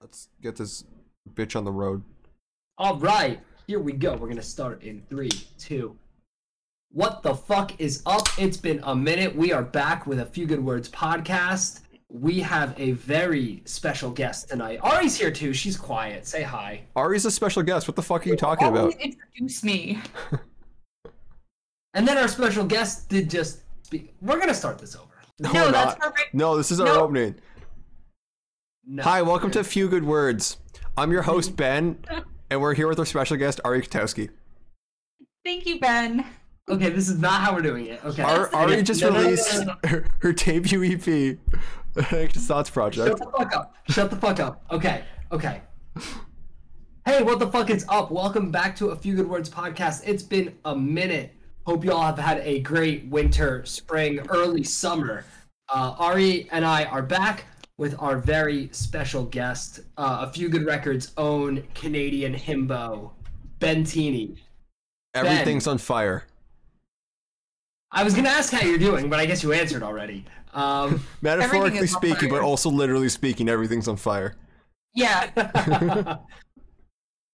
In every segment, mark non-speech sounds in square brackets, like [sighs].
Let's get this bitch on the road. All right, here we go. We're gonna start in three, two. What the fuck is up? It's been a minute. We are back with a few good words podcast. We have a very special guest tonight. Ari's here too. She's quiet. Say hi. Ari's a special guest. What the fuck are you talking about? introduce me. [laughs] And then our special guest did just speak. We're gonna start this over. No, No, we're that's not. perfect. No, this is our No. opening. No. Hi, welcome to A Few Good Words. I'm your host Ben, [laughs] and we're here with our special guest Ari Katowski. Thank you, Ben. Okay, this is not how we're doing it. Okay. Ar- Ari just No, released no, no. Her, her debut EP, Anxious [laughs] Thoughts Project. Shut the fuck up. Shut the fuck up. Okay. Okay. Hey, what the fuck is up? Welcome back to a Few Good Words podcast. It's been a minute. Hope you all have had a great winter, spring, early summer. Uh, Ari and I are back with our very special guest, uh, a Few Good Records' own Canadian himbo, Ben Teeney. Everything's on fire. I was gonna ask how you're doing, but I guess you answered already. Um, [laughs] Metaphorically speaking, but also literally speaking, everything's on fire. Yeah. [laughs]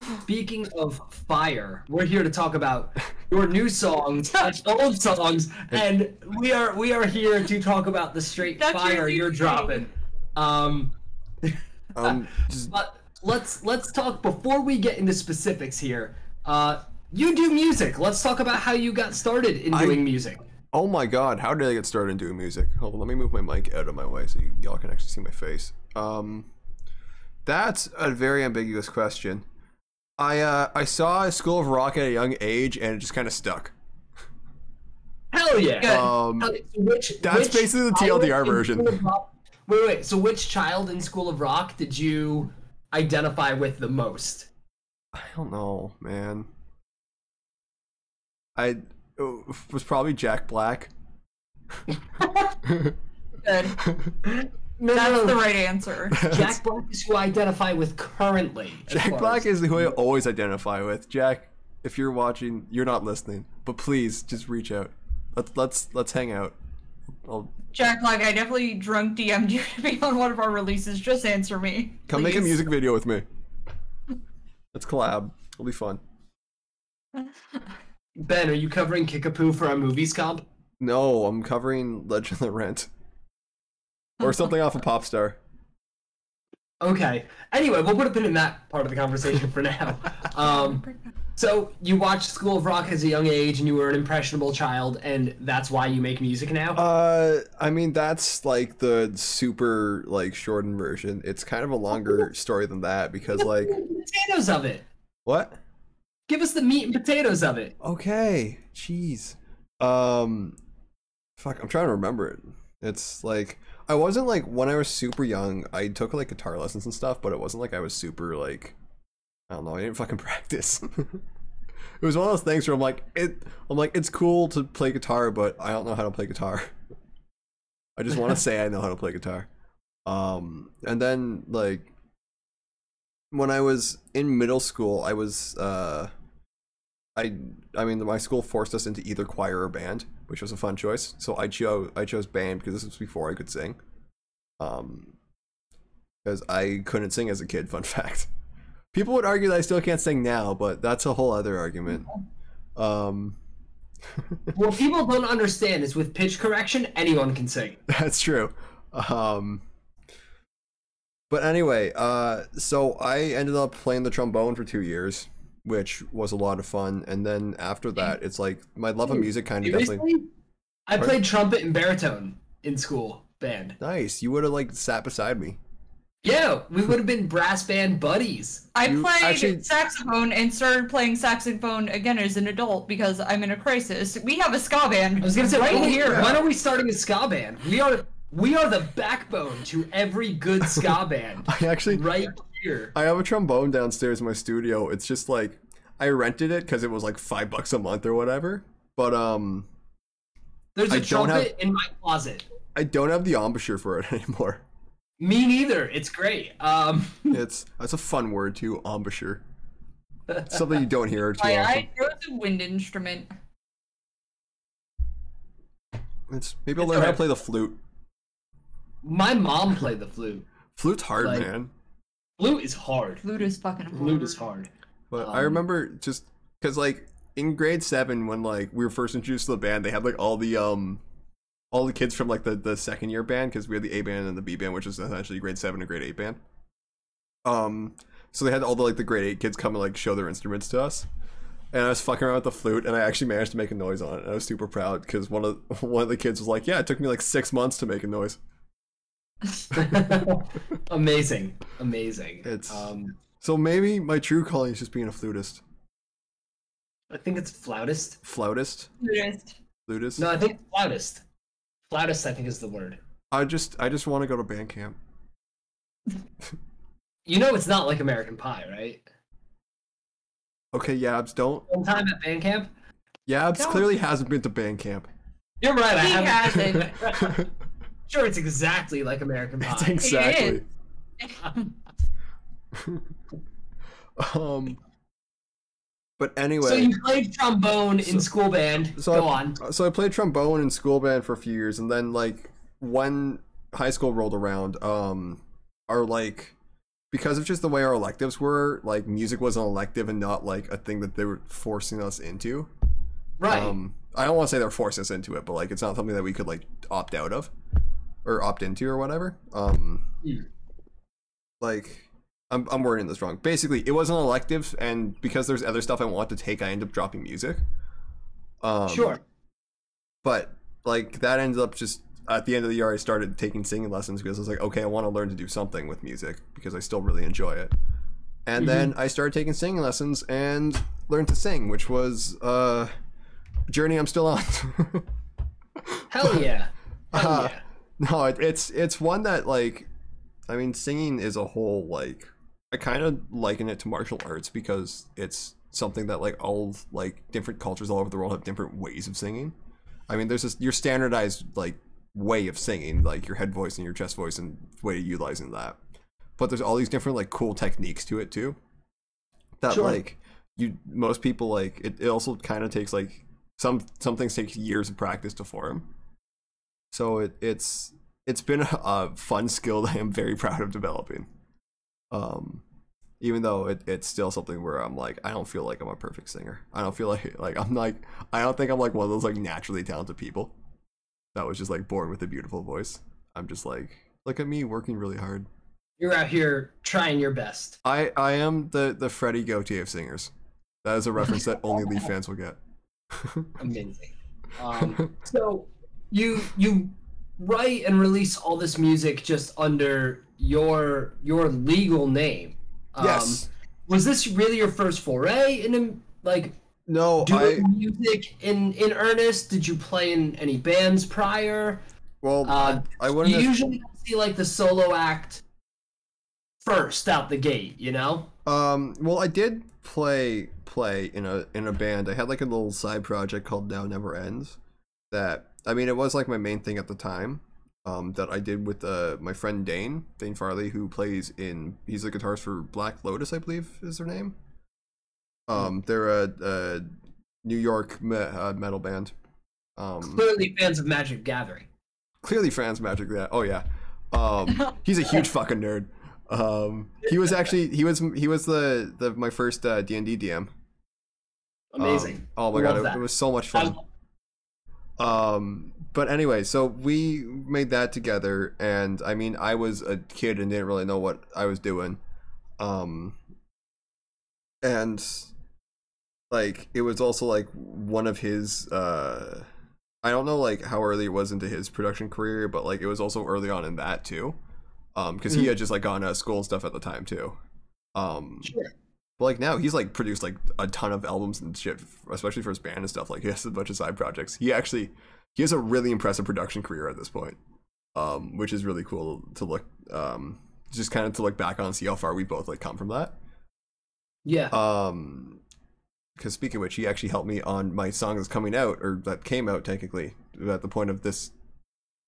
[laughs] Speaking of fire, we're here to talk about your new songs, old songs, and we are we are here to talk about the straight That's fire you're new dropping. Um, [laughs] Um, just, but let's let's talk before we get into specifics here. Uh, you do music. Let's talk about how you got started in I- doing music. oh my god, how did I get started in doing music? Hold on, let me move my mic out of my way so you, y'all can actually see my face. Um, that's a very ambiguous question. I uh, I saw a School of Rock at a young age, and it just kind of stuck. Hell yeah! Um, Hell yeah. So which, That's which basically the TLDR version. School of Rock- Wait, wait. So which child in School of Rock did you identify with the most? I don't know, man. I it was probably Jack Black. [laughs] Good. No, [laughs] That's no, no. the right answer. [laughs] Jack Black is who I identify with currently. Jack Black is who I always identify with. Jack, if you're watching, you're not listening, but please just reach out. Let's let's let's hang out. I'll Jack Black, I definitely drunk DM'd you to be on one of our releases. Just answer me. come make a music video with me. Let's collab. It'll be fun. [laughs] Ben, are you covering Kickapoo for our movies comp? No, I'm covering Legend of the Rent. Or something off of [laughs] Popstar. Okay. Anyway, we'll put a pin in that part of the conversation for now. [laughs] Um, so you watched School of Rock as a young age, and you were an impressionable child, and that's why you make music now. Uh, I mean that's like the super like shortened version. It's kind of a longer [laughs] story than that because like potatoes of it. what? Give us the meat and potatoes of it. Okay, jeez. Um, fuck, I'm trying to remember it. It's like I wasn't like when I was super young. I took like guitar lessons and stuff, but it wasn't like I was super like I don't know. I didn't fucking [laughs] practice. [laughs] it was one of those things where I'm like it. I'm like it's cool to play guitar, but I don't know how to play guitar. [laughs] I just want to say I know how to play guitar. Um, and then like when I was in middle school, I was uh I I mean my school forced us into either choir or band, which was a fun choice. So I chose I chose band because this was before I could sing. Um because I couldn't sing as a kid, fun fact. People would argue that I still can't sing now, but that's a whole other argument. Um [laughs] What people don't understand is with pitch correction, anyone can sing. That's true. Um, but anyway, uh, so I ended up playing the trombone for two years, which was a lot of fun. And then after that, it's like my love of music kind of definitely I played trumpet and baritone in school band. nice. You would have like sat beside me. Yeah, we would have been brass band buddies. I You played actually- saxophone and started playing saxophone again as an adult because I'm in a crisis. We have a ska band I was gonna say right when, here. When are we starting a ska band? We are we are the backbone to every good [laughs] ska band. I actually, right here. I have a trombone downstairs in my studio. It's just like I rented it because it was like five bucks a month or whatever. But um, There's I a don't trumpet in my closet. I don't have the embouchure for it [laughs] anymore. Me neither. It's great. Um, [laughs] It's that's a fun word too, embouchure. [laughs] Something you don't hear too I, often. I chose a wind instrument. It's maybe I'll It's learn how to play the flute. my mom played the flute. Flute's hard, Like- man. Flute is hard. Flute is fucking hard. Flute is hard. But I Um, remember just because like in grade seven when like we were first introduced to the band, they had like all the um all the kids from like the the second year band because we had the A band and the B band, which is essentially grade seven and grade eight band. Um, so they had all the like the grade eight kids come and like show their instruments to us. And I was fucking around with the flute, and I actually managed to make a noise on it. And I was super proud because one of [laughs] one of the kids was like, "Yeah, it took me like six months to make a noise." [laughs] amazing, amazing. It's- Um, So maybe my true calling is just being a flutist, I think it's flautist. flautist, Flutist. flutist. No, I think flautist. Flautist, I think is the word. I just I just want to go to band camp. [laughs] You know, it's not like American Pie, right? Okay, Yabs, don't. One time at band camp. Yabs Don't. clearly hasn't been to band camp. You're right. I He haven't. hasn't. [laughs] sure, it's exactly like American It's Pie. exactly. [laughs] um. But anyway, So you played trombone in So- school band. so Go I, on. So I played trombone in school band for a few years, and then like when high school rolled around, um, our like because of just the way our electives were, like music was an elective and not like a thing that they were forcing us into. Right. Um, I don't want to say they're forcing us into it, but like it's not something that we could like opt out of or opt into or whatever. Um, Hmm. like I'm I'm wording this wrong. Basically, it was an elective, and because there's other stuff I want to take, I end up dropping music. Um, sure. but like that ended up just at the end of the year I started taking singing lessons because I was like, okay, I want to learn to do something with music because I still really enjoy it. And then I started taking singing lessons and learned to sing, which was uh, a journey I'm still on. [laughs] Hell yeah. Hell Uh, yeah. no, it, it's it's one that like, I mean, singing is a whole like. I kind of liken it to martial arts because it's something that like all like different cultures all over the world have different ways of singing. I mean, there's this your standardized like way of singing, like your head voice and your chest voice and way of utilizing that. But there's all these different like cool techniques to it too. That Sure. like you most people like it, it also kind of takes like some some things take years of practice to form. So it it's it's been a, a fun skill that I am very [laughs] proud of developing. Um even though it, it's still something where I'm like I don't feel like I'm a perfect singer. I don't feel [laughs] like like I'm like I don't think I'm like one of those like naturally talented people that was just like born with a beautiful voice. I'm just like look at me working really hard. You're out here trying your best. I I am the the Freddie Gauthier of singers. That is a reference that only Leaf fans will get. [laughs] Amazing. Um, so you you write and release all this music just under your your legal name. Um, yes. Was this really your first foray into like No, I doing music in in earnest? Did you play in any bands prior? well Uh, I, I wouldn't you have- usually see like the solo act first out the gate, you know? Um, well, I did play play in a in a band. I had like a little side project called Now Never Ends. That I mean, it was like my main thing at the time. Um, that I did with uh my friend Dane Dane Farley, who plays in he's the guitarist for Black Lotus, I believe is their name. Um, they're a, a New York me- uh, metal band. Um, Clearly fans of Magic Gathering. clearly fans of magic that oh yeah um [laughs] he's a huge fucking nerd um he was actually he was he was the the my first uh d&d dm Amazing. Um, oh my Love god it, it was so much fun um but anyway so we made that together and i mean i was a kid and didn't really know what i was doing um and like it was also like one of his uh i don't know like how early it was into his production career but like it was also early on in that too um because he Mhm. had just like gone to school and stuff at the time too um Sure. but like now he's like produced like a ton of albums and shit, especially for his band and stuff. Like he has a bunch of side projects. He actually he has a really impressive production career at this point, um, which is really cool to look um, just kind of to look back on and see how far we both like come from that. Yeah. Um, because speaking of which, he actually helped me on my song that's coming out or that came out technically at the point of this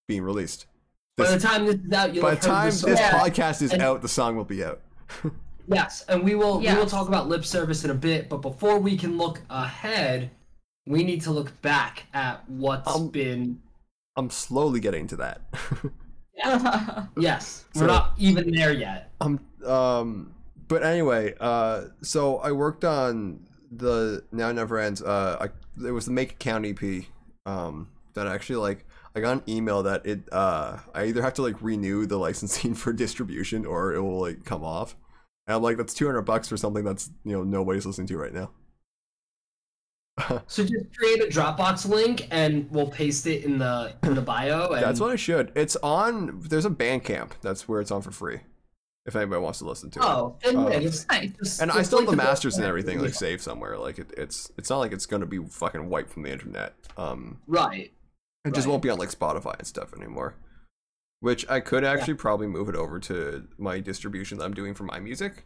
being released. By the time this is out, you'll by the time the this song. podcast is And- out, the song will be out. [laughs] Yes, and we will we will talk about lip service in a bit, but before we can look ahead, we need to look back at what's Um, been I'm slowly getting to that. [laughs] [laughs] yes. So- we're not even there yet. I'm um, but anyway, uh, so I worked on the Now Never Ends. Uh, I, it was the Make a Count EP. Um, that actually like I got an email that it uh I either have to like renew the [laughs] licensing for distribution or it will like come off. And I'm like, that's two hundred bucks for something that's you know nobody's listening to right now. [laughs] So just create a Dropbox link and we'll paste it in the in the bio. And That's what I should. It's on. There's a Bandcamp. That's where it's on for free. If anybody wants to listen to it. Oh, and yeah, Um, just, Nice. just- And I still have link the it masters and everything like saved somewhere. Like it, it's it's not like it's gonna be fucking wiped from the internet. Um, Right. it just Right. won't be on like Spotify and stuff anymore. Which I could actually probably move it over to my distribution that I'm doing for my music,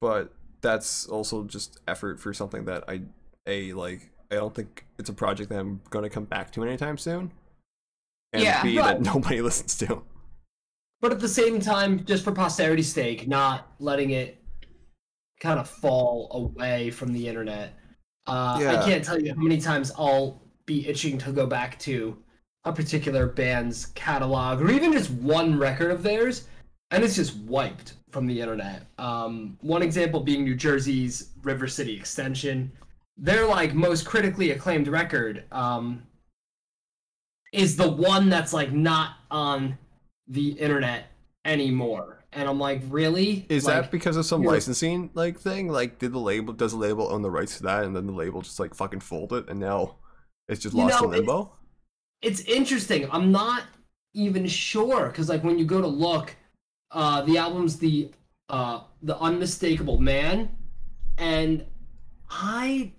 but that's also just effort for something that I a like I don't think it's a project that I'm gonna come back to anytime soon. And Yeah. B Right. that [laughs] nobody listens to. But at the same time, just for posterity's sake, not letting it kind of fall away from the internet. Uh, Yeah. I can't tell you how many times I'll be itching to go back to a particular band's catalog or even just one record of theirs, and it's just wiped from the internet. Um, one example being New Jersey's River City Extension. Their like most critically acclaimed record um, is the one that's like not on the internet anymore. And I'm like, really? Is Like, that because of some licensing like thing? Like, did the label does the label own the rights to that, and then the label just like fucking fold it, and now it's just You lost know, in limbo? it's interesting. I'm not even sure because like when you go to look, uh, the album's the uh, the unmistakable man, and I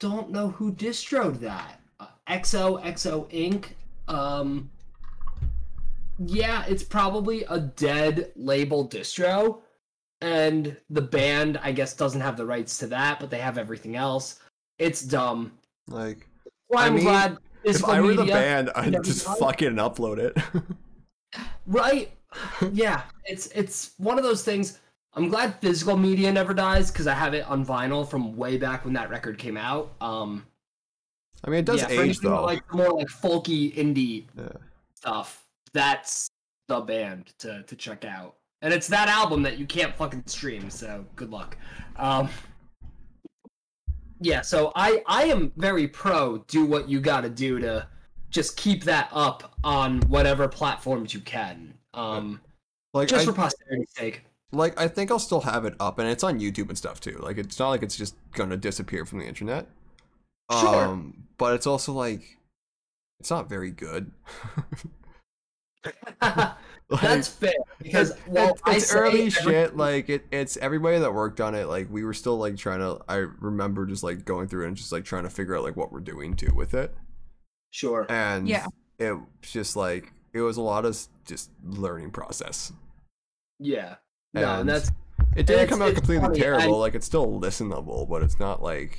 don't know who distroed that. Uh, XO XO Inc. Um, yeah, it's probably a dead label distro, and the band I guess doesn't have the rights to that, but they have everything else. It's dumb. Like, Well, I I'm mean, glad. if I were the band, I'd just fucking upload it. [laughs] Right. Yeah, it's it's one of those things. I'm glad physical media never dies because I have it on vinyl from way back when that record came out. Um, I mean, it does yeah, age though. like more like folky indie Yeah. stuff. That's the band to to check out, and it's that album that you can't fucking stream. So good luck. Um, yeah, so I I am very pro. Do what you got to do to just keep that up on whatever platforms you can. Um, Like, just I, for posterity's sake. Like I think I'll still have it up, and it's on YouTube and stuff too. Like, it's not like it's just gonna disappear from the internet. Sure. Um, but it's also like, it's not very good. [laughs] Like, That's fair because it's, well, it's, it's early every- shit. Like it, it's everybody that worked on it. Like we were still like trying to. I remember just like going through it and just like trying to figure out like what we're doing too with it. Sure. And Yeah. it was just like it was a lot of just learning process. Yeah. No, And and that's It didn't come out completely funny, terrible. I- like it's still listenable, but it's not like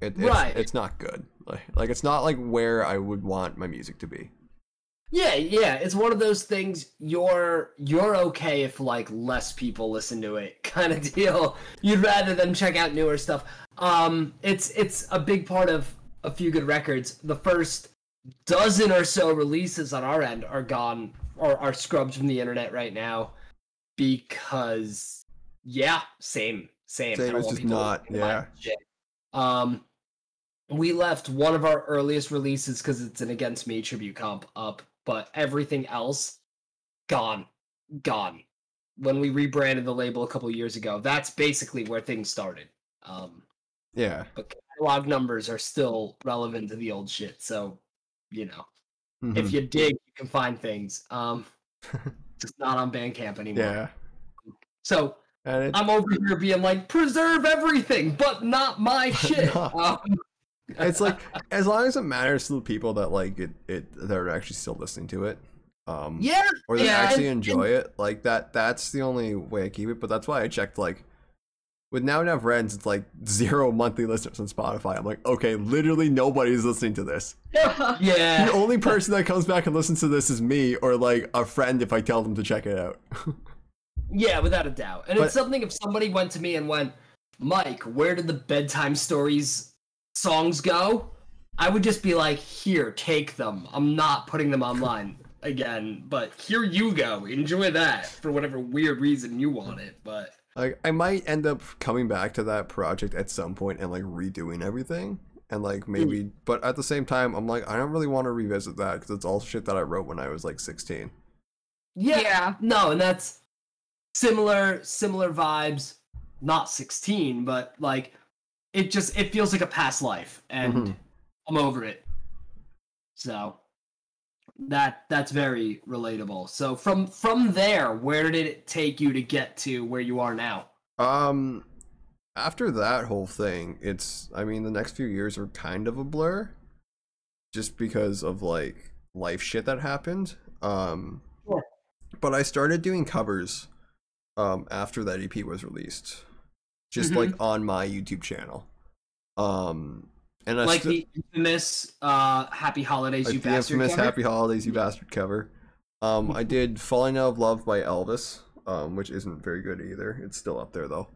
it, it's, Right. It's not good. Like like it's not like where I would want my music to be. yeah, yeah. It's one of those things. You're you're okay if like less people listen to it, [laughs] kind of deal. You'd rather them check out newer stuff. Um, it's it's a big part of a few good records. The first dozen or so releases on our end are gone or are scrubbed from the internet right now because yeah, same, same. Same, I don't it's just not- yeah. Um, we left one of our earliest releases because it's an Against Me tribute comp up, but everything else gone, gone. When we rebranded the label a couple years ago, that's basically where things started. Um, Yeah. but catalog numbers are still relevant to the old shit, so you know, Mhm. if you dig, you can find things. Um, [laughs] just not on Bandcamp anymore. yeah. So And I'm over here being like, preserve everything, but not my shit. No. [laughs] Um, it's like [laughs] as long as it matters to the people that like it, it that are actually still listening to it. Um, yeah, or they Yeah, actually and- enjoy it like that that's the only way i keep it but that's why i checked like with Now Never Ends it's like zero monthly listeners on spotify i'm like okay literally nobody's listening to this [laughs] yeah. the only person that comes back and listens to this is me or like a friend if i tell them to check it out [laughs] Yeah, without a doubt. And But- it's something if somebody went to me and went, Mike, where did the bedtime stories songs go? I would just be like, here, take them. I'm not putting them online. again, but here you go. Enjoy that for whatever weird reason you want it. But Like I might end up coming back to that project at some point and like redoing everything and like maybe but at the same time I'm like I don't really want to revisit that cuz it's all shit that I wrote when I was like 16. yeah, Yeah. no, and that's similar similar vibes. Not 16, but like it just it feels like a past life, and Mhm. I'm over it. So that that's very relatable. So from from there, where did it take you to get to where you are now? Um after that whole thing, it's I mean the next few years are kind of a blur just because of like life shit that happened. Um Sure. but I started doing covers um after that EP was released. Just Mhm. like on my YouTube channel. Um and I like the infamous uh happy holidays like you the bastard infamous cover? Happy Holidays You Bastard cover. Um I did [laughs] Falling Out of Love by Elvis, um, which isn't very good either. It's still up there though.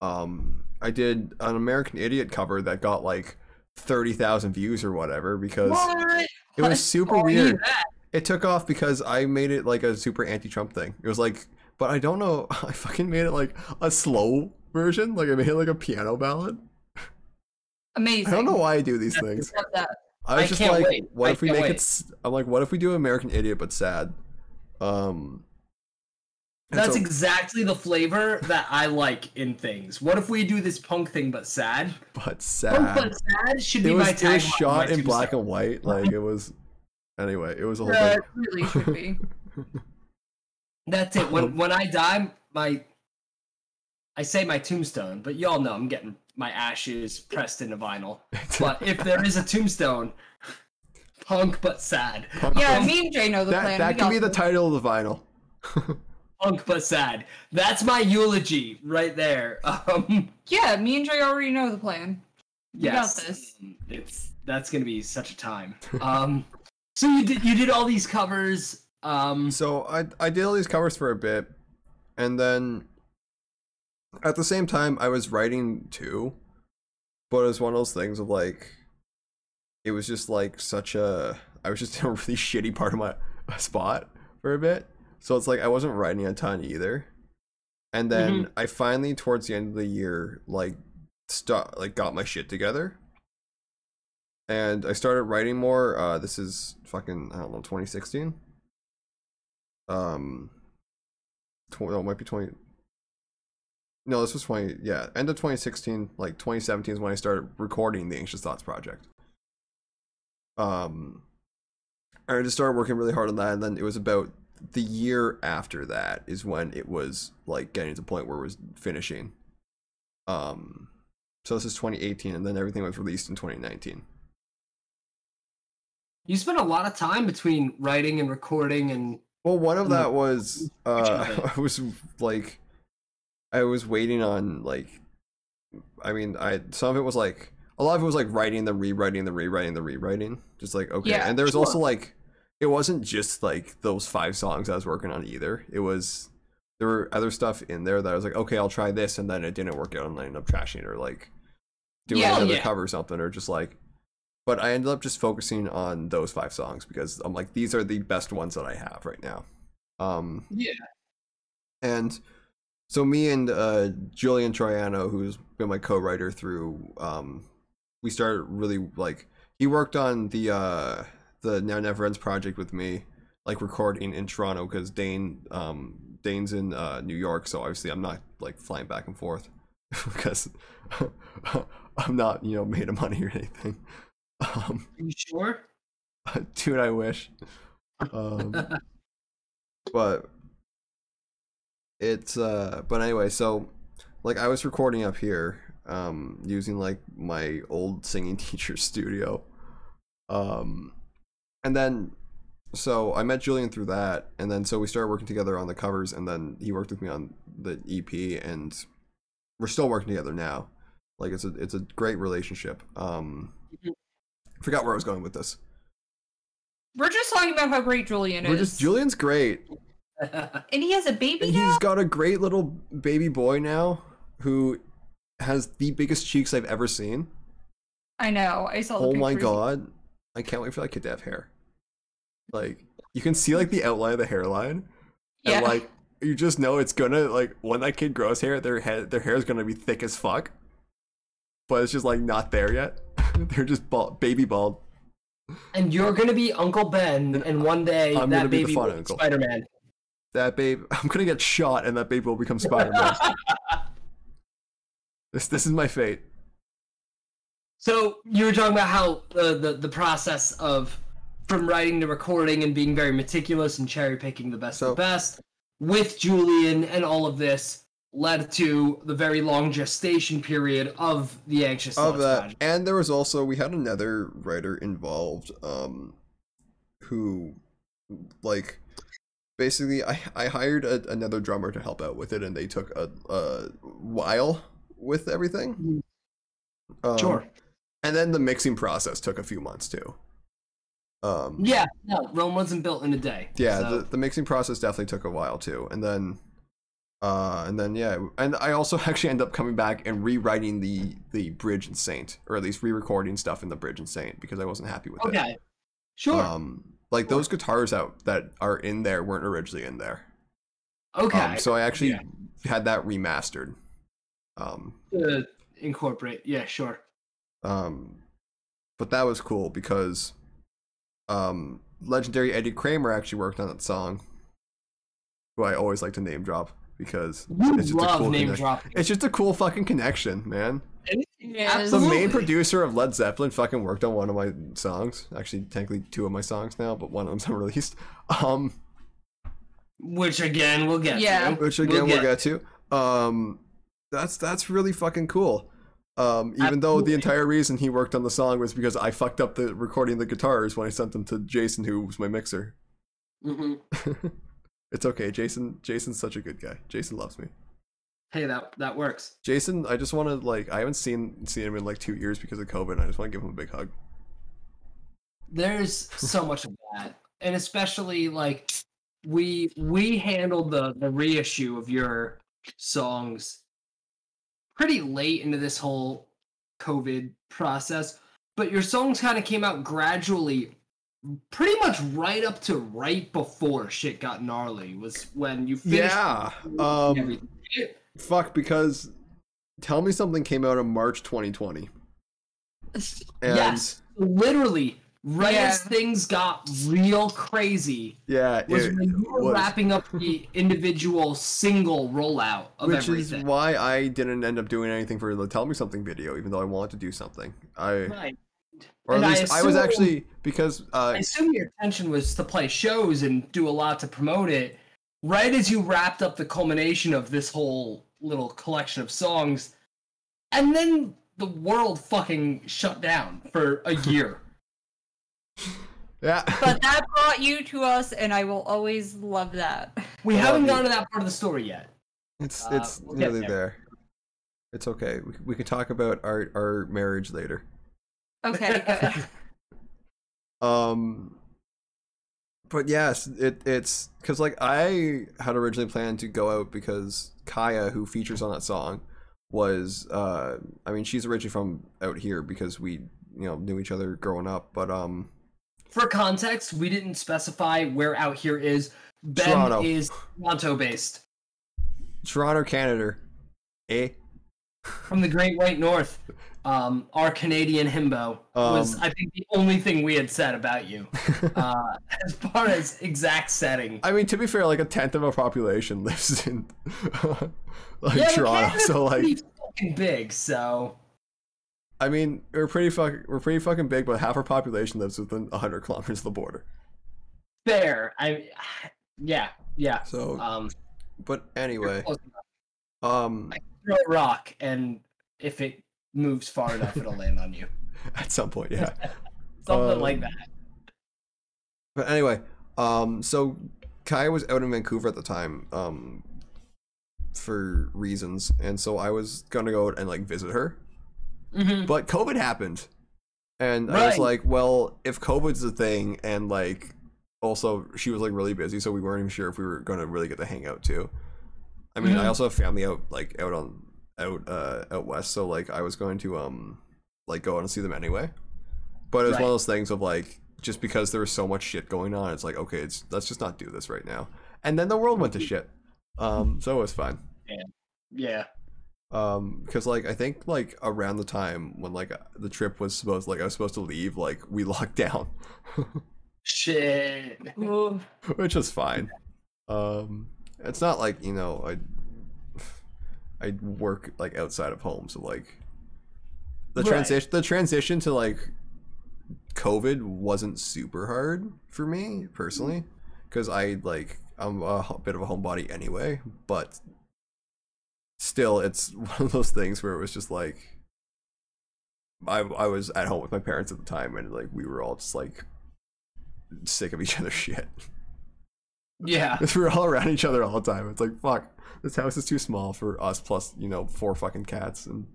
Um I did an American Idiot cover that got like thirty thousand views or whatever because What? it was super Oh, weird. It took off because I made it like a super anti-Trump thing. It was like, but I don't know. [laughs] I fucking made it like a slow version. Like I made it like a piano ballad. Amazing. I don't know why I do these things. I was I just can't like, wait. what I if we can't make it? wait. s- I'm like, what if we do American Idiot but sad? Um, That's so- exactly the flavor that I like in things. What if we do this punk thing but sad? but sad. Punk sad. but sad should It be was, my it was shot my in black and white. [laughs] Like it was. Anyway, it was a whole Yeah, thing. really should be. [laughs] That's it. When [laughs] when I die, my I say my tombstone, but y'all know I'm getting my ashes pressed into vinyl. [laughs] But if there is a tombstone, punk but sad. Punk Yeah, me and Jay know the that plan. that We can be the title of the vinyl. [laughs] Punk but sad. That's my eulogy right there. [laughs] Um, Yeah, me and Jay already know the plan. We got yes, this. Um, It's that's gonna be such a time. Um, so you did you did all these covers. Um, So I I did all these covers for a bit, and then at the same time I was writing too, but it was one of those things of like, it was just like such a I was just in a [laughs] really shitty part of my spot for a bit, so it's like I wasn't writing a ton either, and then I finally towards the end of the year like start like got my shit together. And I started writing more. Uh, this is fucking I don't know, 2016 um tw- oh, it might be 20 no this was 20 yeah end of 2016 like 2017 is when i started recording the anxious thoughts project. Um i just started working really hard on that and then it was about the year after that is when it was like getting to the point where it was finishing. Um so this is 2018 and then everything was released in 2019 you spent a lot of time between writing and recording, and Well, one of that was uh, [laughs] it? I was like, I was waiting on like, I mean, I some of it was like a lot of it was like writing, the rewriting, the rewriting, the rewriting, just like okay. Yeah, and there was sure. also like, it wasn't just like those five songs I was working on either. It was there were other stuff in there that I was like, okay, I'll try this, and then it didn't work out, and I ended up trashing it or like doing Yeah, another yeah. cover or something, or just like. But I ended up just focusing on those five songs because I'm like, these are the best ones that I have right now. Um, yeah, and so me and uh, Julian Troiano, who's been my co-writer through, um, we started really like he worked on the uh, the Now Never Ends project with me, like recording in Toronto because Dane um, Dane's in uh, New York, so obviously I'm not like flying back and forth [laughs] because [laughs] I'm not you know made of money or anything. Um, you sure? [laughs] dude, I wish. Um, but it's uh, but anyway, so like I was recording up here, um, using like my old singing [laughs] teacher studio, um, and then so I met Julian through that, and then so we started working together on the covers, and then he worked with me on the EP, and we're still working together now. Like it's a it's a great relationship. Um, Mhm. forgot where I was going with this. We're just talking about how great Julian We're is. just Julian's great, and he has a baby and now. he's got a great little baby boy now who has the biggest cheeks I've ever seen. I know. I saw. The Oh my god, I can't wait for that kid to have hair. Like you can see like the outline of the hairline, Yeah. and like you just know it's gonna like when that kid grows hair, their head their hair is gonna be thick as fuck, but it's just like not there yet. [laughs] They're just bald, baby bald. And you're gonna be Uncle Ben, and one day I'm that gonna be the baby fun will be uncle. Spider-Man. That babe, [laughs] I'm gonna get shot, and that babe will become Spider Man. [laughs] this this is my fate. So you were talking about how the, the the process of from writing to recording and being very meticulous and cherry picking the best So- of the best with Julian and all of this led to the very long gestation period of the anxious of that project. and there was also we had another writer involved um who like basically i i hired a, another drummer to help out with it and they took a, a while with everything um, Sure. and then the mixing process took a few months too um Yeah, no, Rome wasn't built in a day. yeah so- the, the mixing process definitely took a while too and then uh and then yeah and i also [laughs] actually end up coming back and rewriting the the bridge and saint or at least re-recording stuff in the bridge and saint because i wasn't happy with it okay. Sure. um like those guitars out that are in there weren't originally in there okay. um, so i actually Yeah. had that remastered um to incorporate. Yeah, sure. um but that was cool because um legendary eddie kramer actually worked on that song who i always like to name drop because You it's just a cool name connection. dropping. it's just a cool fucking connection man Yes. the main producer of led zeppelin fucking worked on one of my songs. Actually technically two of my songs now but one of them's [laughs] unreleased um Which again we'll get Yeah. to. which again we'll get to. Um that's that's really fucking cool. Um even though the entire reason he worked on the song was because i fucked up the recording the guitars when i sent them to jason who was my mixer. Hmm [laughs] it's okay. Jason jason's such a good guy. Jason loves me Hey, that that works. jason i just want to like i haven't seen seen him in like two years because of covid i just want to give him a big hug There's so much of that, and especially like we we handled the the reissue of your songs pretty late into this whole COVID process, but your songs kind of came out gradually. Pretty much right up to right before shit got gnarly was when you finished yeah um everything. Fuck because tell me something came out in march 2020 [laughs] and yes, literally right Yeah. as things got real crazy. yeah was it when you were was- wrapping up the individual single rollout of which is why I didn't end up doing anything for the Tell Me Something video, even though I wanted to do something. I Right. or at And I least I, was actually because uh, I assume your intention was to play shows and do a lot to promote it. Right as you wrapped up the culmination of this whole little collection of songs, and then the world fucking shut down for a year. [laughs] yeah. But that brought you to us, and I will always love that. We I haven't love gotten to that part of the story yet. it's uh, it's we'll nearly there. there. It's okay. We, we could talk about our our marriage later. Okay. [laughs] Um, but yes, it it's because like I had originally planned to go out because Kaya, who features on that song, was uh, I mean she's originally from out here because we you know knew each other growing up, but um. For context, we didn't specify where out here is. Ben Toronto. is Toronto based. Toronto, Canada. Eh? from the Great White North. [laughs] Um, our Canadian himbo was, Um, I think, the only thing we had said about you [laughs] uh, [laughs] as far as exact setting. I mean, to be fair, like a tenth of our population [laughs] lives in like yeah, Toronto, so like, fucking big. So I mean, we're pretty fuck, we're pretty fucking big, but half our population lives within hundred kilometers of the border. fair. I, yeah, yeah. So, Um, but anyway, um, throw a rock, and if it moves far enough, it'll land on you. [laughs] at some point, yeah. [laughs] Something Um, like that. But anyway, um, so Kai was out in Vancouver at the time, um, for reasons, and so I was gonna go out and like visit her, Mhm. but COVID happened, and I was like, well, if COVID's a thing, and like, also she was like really busy, so we weren't even sure if we were gonna really get to hang out too. I mean, I Mhm. also have family out like out on out uh out west, so like I was going to um like go out and see them anyway. But it was one of those things of like just because there was so much shit going on. It's like okay, it's let's just not do this right now. And then the world went to shit. Um, so it was fine. Yeah. Um, because like I think like around the time when like the trip was supposed like I was supposed to leave, like we [laughs] locked down, Shit. [laughs] Which was fine. Um, it's not like you know I I work like outside of home, so like the Right. transition the transition to like COVID wasn't super hard for me personally mm-hmm. because I like I'm a bit of a homebody anyway, but still, it's [laughs] one of those things where it was just like I I was at home with my parents at the time, and like we were all just like sick of each other's [laughs] shit. Yeah. Because we were all around each other all the time. It's like fuck, this house is too small for us plus you know four fucking cats and.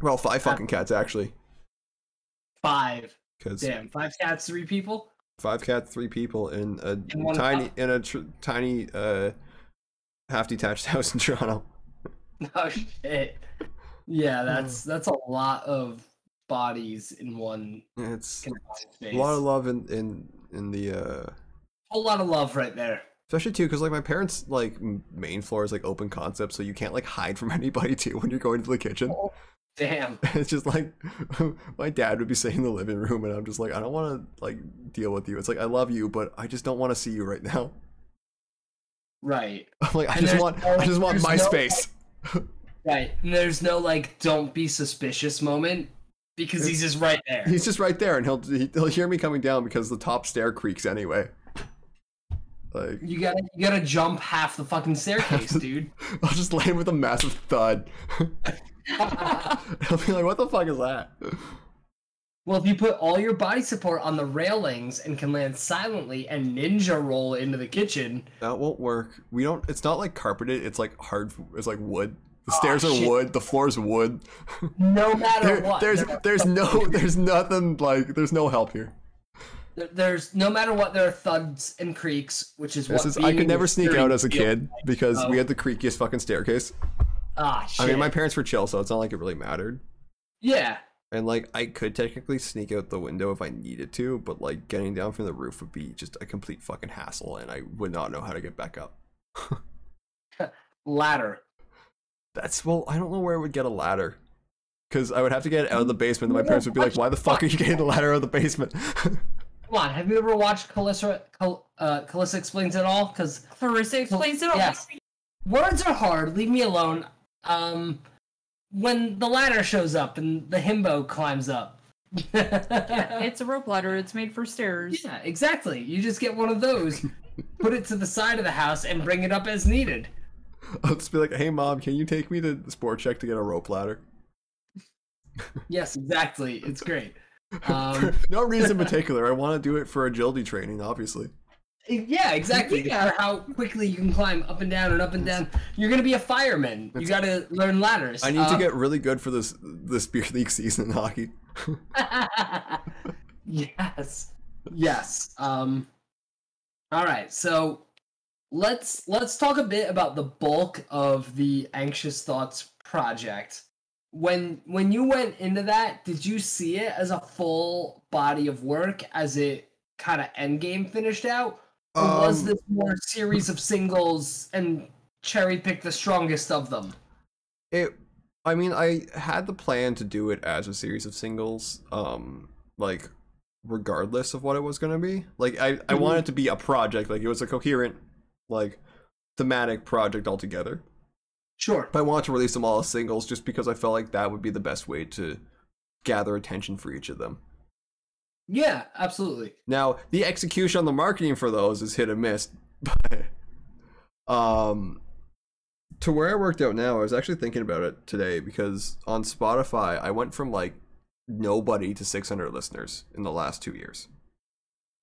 Well, five fucking cats actually, Five. because Damn. Five cats, three people? five cats, three people in a In tiny house? in a tr- tiny uh half detached [laughs] house in Toronto. [laughs] Oh shit. Yeah, that's that's a lot of bodies in one It's confined space. a lot of love in in in the uh whole lot of love right there. especially too because like my parents like main floor is like open concept, so you can't like hide from [laughs] anybody too when you're going to the kitchen. Damn. [laughs] It's just like [laughs] my dad would be sitting in the living room, and I'm just like I don't want to like deal with you. It's like I love you, but I just don't want to see you right now. Right. I'm like I And just want no- I just want my no- space. Right. And there's no like don't be suspicious moment because he's just right there. He's just right there, and he'll he'll hear me coming down because the top stair creaks anyway. Like You gotta you gotta jump half the fucking staircase, [laughs] dude. I'll just land with a massive thud. [laughs] I'll be like, "What the fuck is that?" well, if you put all your body support on the railings and can land silently and ninja roll into the kitchen, That won't work. We don't. It's not like carpeted. It's like hard. It's like wood. The stairs are shit. wood. The floor's wood. no matter There, what, there's there- there's no there's nothing like there's no help here. there- there's no matter what there are thuds and creaks, which is This what is I could never sneak out as a kid because we Oh. had the creakiest fucking staircase. Ah, shit. I mean, my parents were chill, so it's not like it really mattered. yeah, And like I could technically sneak out the window if I needed to, but like getting down from the roof would be just a complete fucking hassle, and I would not know how to get back up. [laughs] [laughs] ladder. That's well, I don't know where I would get a ladder. Cause I would have to get it out of the basement, and my parents would be like, "Why the fuck are you getting the ladder out of the basement?" [laughs] Come on, have you ever watched Calissa? Cal, uh, Calissa explains it all? Because Clarissa explains it all. Yes. words are hard. Leave me alone. Um, when the ladder shows up and the himbo climbs up. Yeah, [laughs] it's a rope ladder. It's made for stairs. Yeah, exactly. You just get one of those, put it to the side of the house, and bring it up as needed. [laughs] I'll just be like, "Hey, mom, can you take me to the Sport Chek to get a rope ladder?" Yes, exactly. It's great. [laughs] Um, no reason in [laughs] particular. I want to do it for agility training, obviously. yeah, exactly. Yeah. How quickly you can climb up and down and up and down. You're gonna be a fireman. You gotta learn ladders. I need Uh, to get really good for this this beer league season in hockey. yes. Yes. Um All right. So let's let's talk a bit about the bulk of the Anxious Thoughts project. When when you went into that, did you see it as a full body of work as it kind of endgame finished out? Or was Um, this more series of singles and cherry pick the strongest of them? It. I mean, I had the plan to do it as a series of singles. Um, like regardless of what it was gonna be. Like I, I Mhm. wanted it to be a project. Like it was a coherent, like thematic project altogether. Sure. But I wanted to release them all as singles just because I felt like that would be the best way to gather attention for each of them. Yeah, absolutely. Now, the execution on the marketing for those is hit and miss. [laughs] But um to where I worked out now, I was actually thinking about it today because on Spotify, I went from like nobody to 600 listeners in the last 2 years.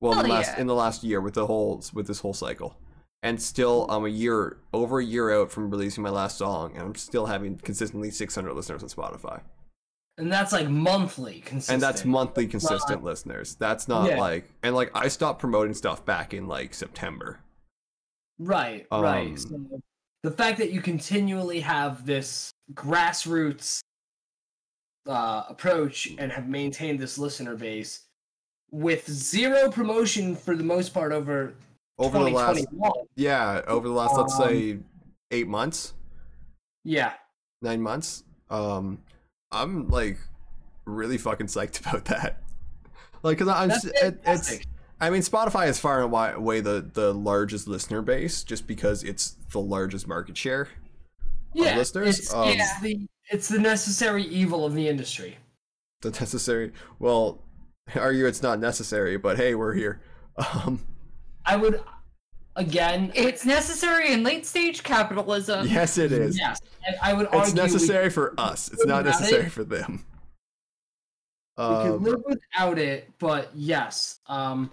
Well, in the last yeah. in the last year with the whole with this whole cycle. And still I'm a year over a year out from releasing my last song and I'm still having consistently 600 listeners on Spotify. And that's like monthly consistent. And that's monthly consistent listeners. That's not Yeah. like and like I stopped promoting stuff back in like September. Right, Um, right. So the fact that you continually have this grassroots uh, approach and have maintained this listener base with zero promotion for the most part over over the last yeah over the last let's Um, say eight months? Yeah. nine months? Um i'm like really fucking psyched [laughs] about that. Like because i'm just, it, it's i mean spotify is far and away the the largest listener base just because it's the largest market share yeah, listeners, It's, um, it's the it's the necessary evil of the industry. the necessary well [laughs] argue it's not necessary but hey we're here. [laughs] Um I would again. It's necessary in late stage capitalism. yes it is Yes, and I would argue it's we- necessary for us it's not without it. necessary for them We can um, live without it, but yes. Um,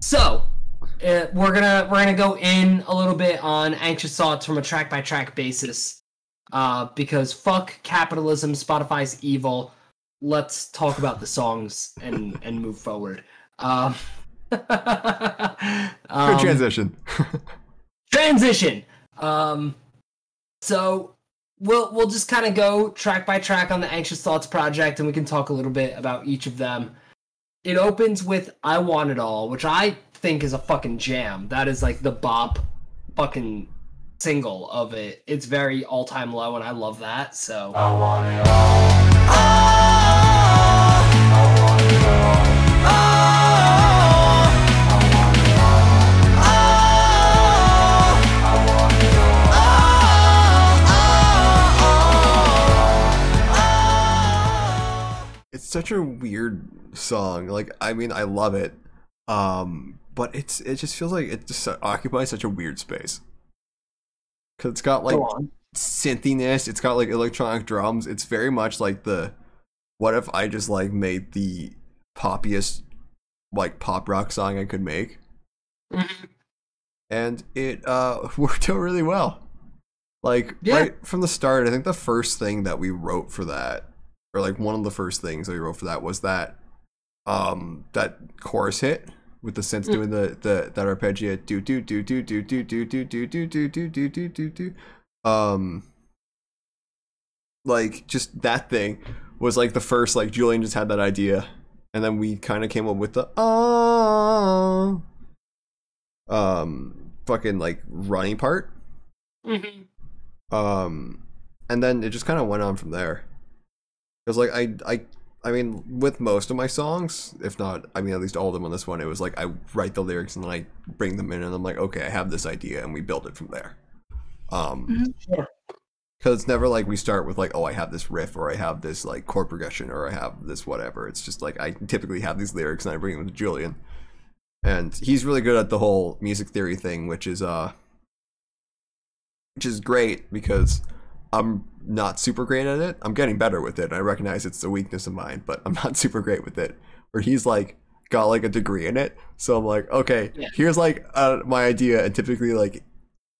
so uh, we're gonna we're gonna go in a little bit on anxious thoughts from a track by track basis, uh, because fuck capitalism, Spotify's evil. Let's talk about the songs and and move forward. Um, [laughs] good um, transition [laughs] transition. Um, so we'll we'll just kind of go track by track on the Anxious Thoughts project, and we can talk a little bit about each of them. It opens with "I Want It All," which I think is a fucking jam. That is like the bop, fucking single of it. It's very all time low, and I love that. So such a weird song like i mean i love it um but it's it just feels like it just occupies such a weird space because it's got like go synthiness it's got like electronic drums it's very much like the what if i just like made the poppiest like pop rock song i could make Mhm. and it uh [laughs] worked out really well like Yeah. right from the start i think the first thing that we wrote for that or like one of the first things that we wrote for that was that um that chorus hit with the synths Mm. doing the the that arpeggio do do do do do do do do do do do do do do do do um like just that thing was like the first like Julian just had that idea and then we kind of came up with the oh um fucking like running part Mhm. um and then it just kind of went on from there because like i i i mean with most of my songs if not i mean at least all of them on this one it was like i write the lyrics and then i bring them in and i'm like okay i have this idea and we build it from there um Mhm. Sure. because it's never like we start with like oh i have this riff or i have this like chord progression or i have this whatever it's just like i typically have these lyrics and i bring them to julian and he's really good at the whole music theory thing which is uh which is great because i'm not super great at it i'm getting better with it i recognize it's a weakness of mine but i'm [laughs] not super great with it where he's like got like a degree in it so i'm like okay Yeah. here's like uh, my idea and typically like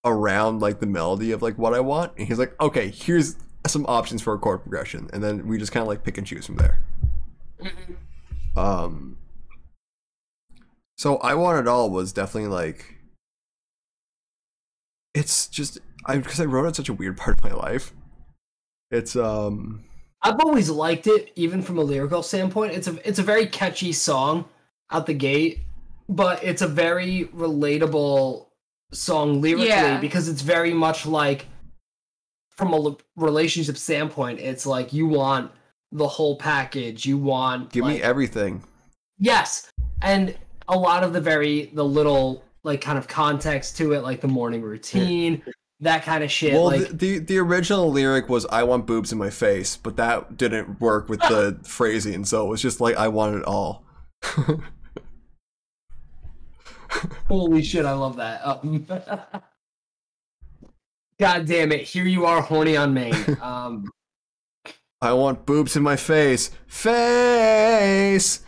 around like the melody of like what I want, and he's like, okay, here's some options for a chord progression, and then we just kind of like pick and choose from there. Mhm. Um, so I want it all was definitely like, it's just I because I wrote it such a weird part of my life. It's um I've always liked it, even from a lyrical standpoint. It's a it's a very catchy song out the gate, but it's a very relatable song lyrically Yeah. because it's very much like from a l- relationship standpoint, it's like you want the whole package. You want give like, me everything. Yes, and a lot of the very the little like kind of context to it, like the morning routine, that kind of shit. Well, like the, the the original lyric was "I want boobs in my face," but that didn't work with the [laughs] phrasing, so it was just like "I want it all." [laughs] holy shit, I love that. Um, [laughs] God damn it! Here you are, horny on main. Um, I want boobs in my face. Face!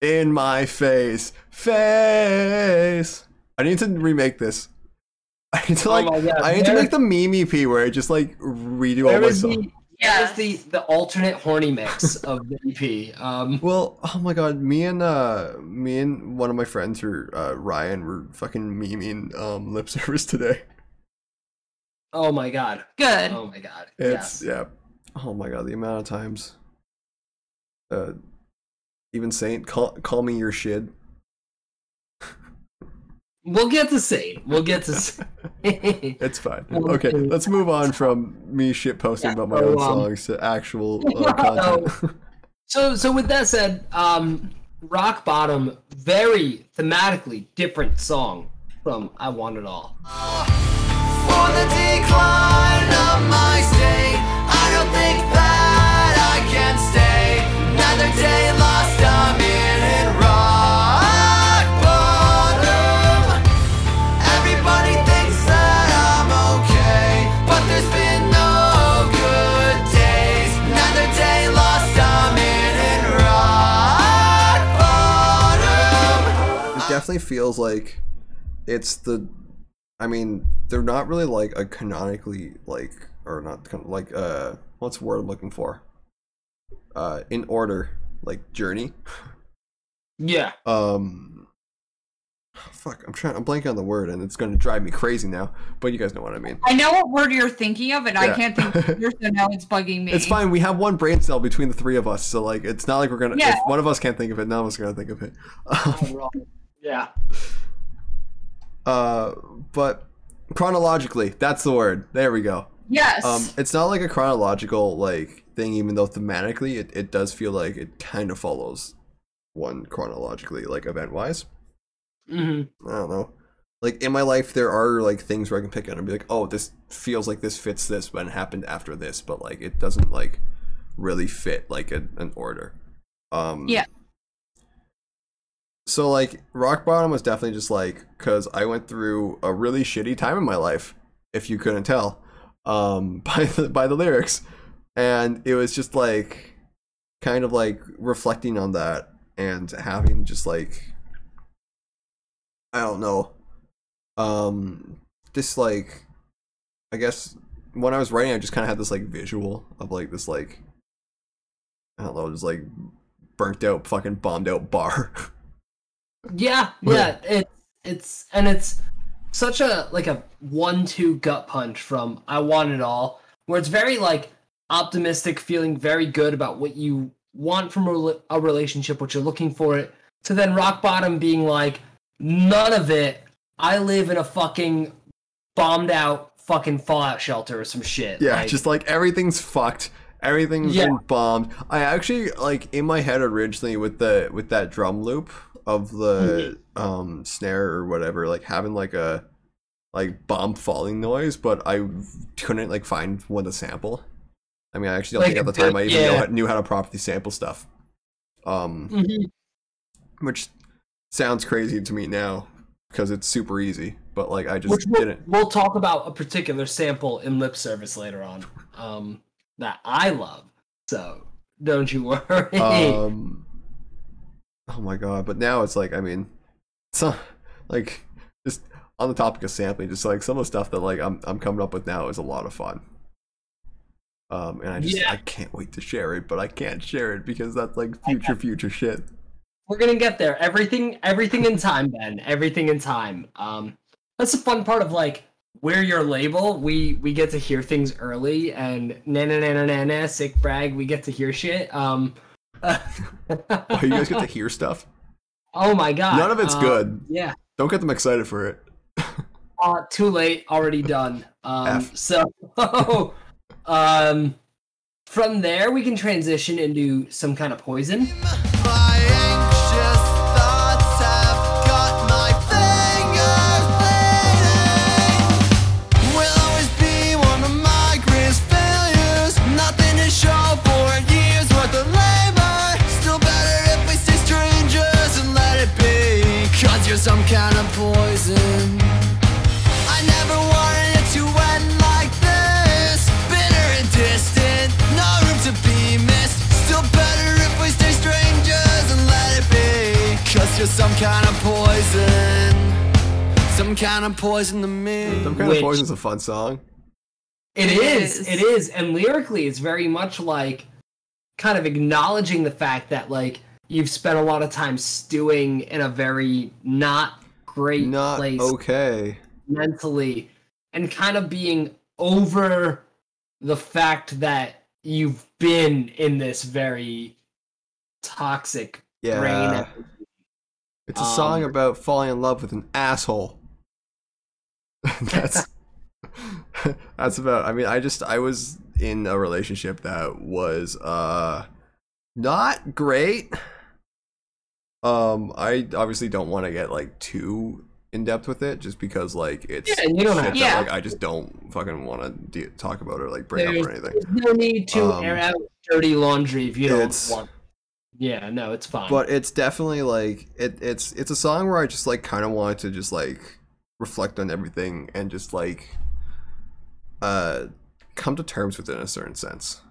in my face. Face! I need to remake this. [laughs] I need to Oh like my God, I need to make the meme EP where I just like redo all there my is songs. the there is the the alternate horny mix [laughs] of the EP. Um, Well, oh my god, me and uh me and one of my friends who uh Ryan were fucking memeing um lip [laughs] service today. oh my god. Good. Oh my god. It's yes. yeah. oh my god, the amount of times. Uh, even Saint, call call me your shit. We'll get to Saint. We'll get to Saint. [laughs] It's fine. Okay, okay. let's move on from me shit posting Yeah, about my so, own um, songs to actual uh, [laughs] content. So, so with that said, um, Rock Bottom, very thematically different song from I Want It All. For definitely feels like it's the i mean they're not really like a canonically like or not con- like uh what's the word i'm looking for uh in order like journey Yeah. um fuck i'm trying i'm blanking on the word and it's gonna drive me crazy now but you guys know what i mean I know what word you're thinking of, and I can't think of yours, so now it's bugging me. it's fine we have one brain cell between the three of us so like it's not like we're gonna Yeah. if one of us can't think of it none of us are gonna think of it [laughs] Yeah. uh but chronologically that's the word there we go Yes. Um, it's not like a chronological like thing, even though thematically it, it does feel like it kind of follows one chronologically, like event wise. Mm-hmm. I don't know. Like in my life, there are like things where I can pick out and be like, oh, this feels like this fits this, but it happened after this, but like it doesn't like really fit like a, an order. Um, Yeah. So like rock bottom was definitely just like because I went through a really shitty time in my life, if you couldn't tell, um, [laughs] by the by the lyrics, and it was just like kind of like reflecting on that and having just like I don't know, um, just like I guess when I was writing, I just kind of had this like visual of like this like I don't know, just like burnt out, fucking bombed out bar. [laughs] Yeah, yeah. It's it's and it's such a like a one-two gut punch from I Want It All, where it's very like optimistic, feeling very good about what you want from a, a relationship, what you're looking for it, to then rock bottom being like none of it. I live in a fucking bombed out fucking fallout shelter or some shit. Yeah, like, just like everything's fucked. Everything's Yeah. been bombed. I actually like in my head originally with the with that drum loop of the um snare or whatever, like having like a like bomb falling noise, but I couldn't like find one to sample. I mean, I actually don't Like think at the time I even yeah. how, knew how to properly sample stuff. Um, Mhm. which sounds crazy to me now because it's super easy, but like I just Which didn't. we'll talk about a particular sample in lip service later on. Um, that I love. So don't you worry. um oh my god but now it's like i mean so like just on the topic of sampling just like some of the stuff that like i'm, I'm coming up with now is a lot of fun um and i just Yeah. i can't wait to share it but i can't share it because that's like future future shit We're gonna get there. Everything, everything in time, Ben. Everything in time. Um, that's the fun part of like we're your label. We we get to hear things early, and na na na na na na sick brag. We get to hear shit. Um, [laughs] oh you guys get to hear stuff oh my god, none of it's Uh, good Yeah. don't get them excited for it [laughs] Uh, too late. Already done. Um, so, [laughs] um, from there we can transition into some kind of poison. Be. Cause you're some kind of poison. I never wanted it to end like this. Bitter and distant, no room to be missed. Still better if we stay strangers and let it be. Cause you're some kind of poison. Some kind of poison to me. some kind Which- of poison's a fun song It It is. is. It is. And lyrically, it's very much like kind of acknowledging the fact that like you've spent a lot of time stewing in a very not great not place okay mentally and kind of being over the fact that you've been in this very toxic brain. Yeah. It's a song Um, about falling in love with an asshole. [laughs] that's [laughs] that's about I mean I just I was in a relationship that was uh not great. Um I obviously don't want to get like too in depth with it just because like it's Yeah, you don't shit have that, to. like I just don't fucking want to de- talk about or like bring up or anything. There's no need to Um, air out dirty laundry if you don't want. Yeah, no, it's fine. but it's definitely like it, it's it's a song where I just like kind of wanted to just like reflect on everything and just like uh come to terms with it in a certain sense.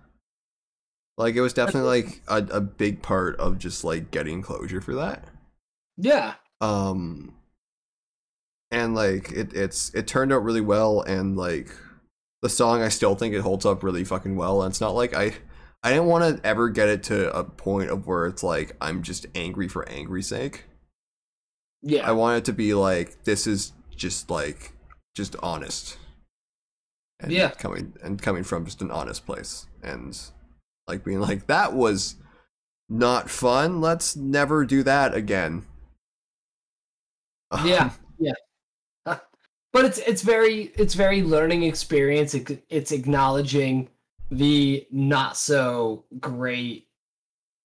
Like it was definitely like a, a big part of just like getting closure for that. yeah, Um and like it it's it turned out really well and like the song I still think it holds up really fucking well and it's not like I I didn't want to ever get it to a point of where it's like I'm just angry for angry's sake. yeah, I want it to be like this is just like just honest. And Yeah. coming and coming from just an honest place and like being like that was not fun. Let's never do that again. yeah, yeah. [laughs] But it's it's very it's very learning experience. It, it's acknowledging the not so great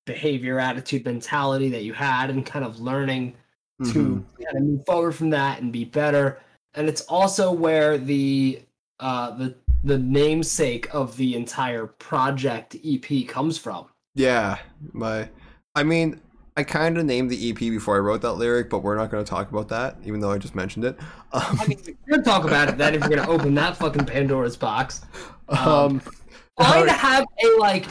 behavior, attitude, mentality that you had, and kind of learning Mhm. to kind of move forward from that and be better. And it's also where the uh, the the namesake of the entire project EP comes from. Yeah, my I mean, I kind of named the EP before I wrote that lyric, but we're not going to talk about that, even though I just mentioned it. [laughs] Um, I mean, we're gonna talk about it then if you're gonna open that fucking Pandora's box. um, Why to have a like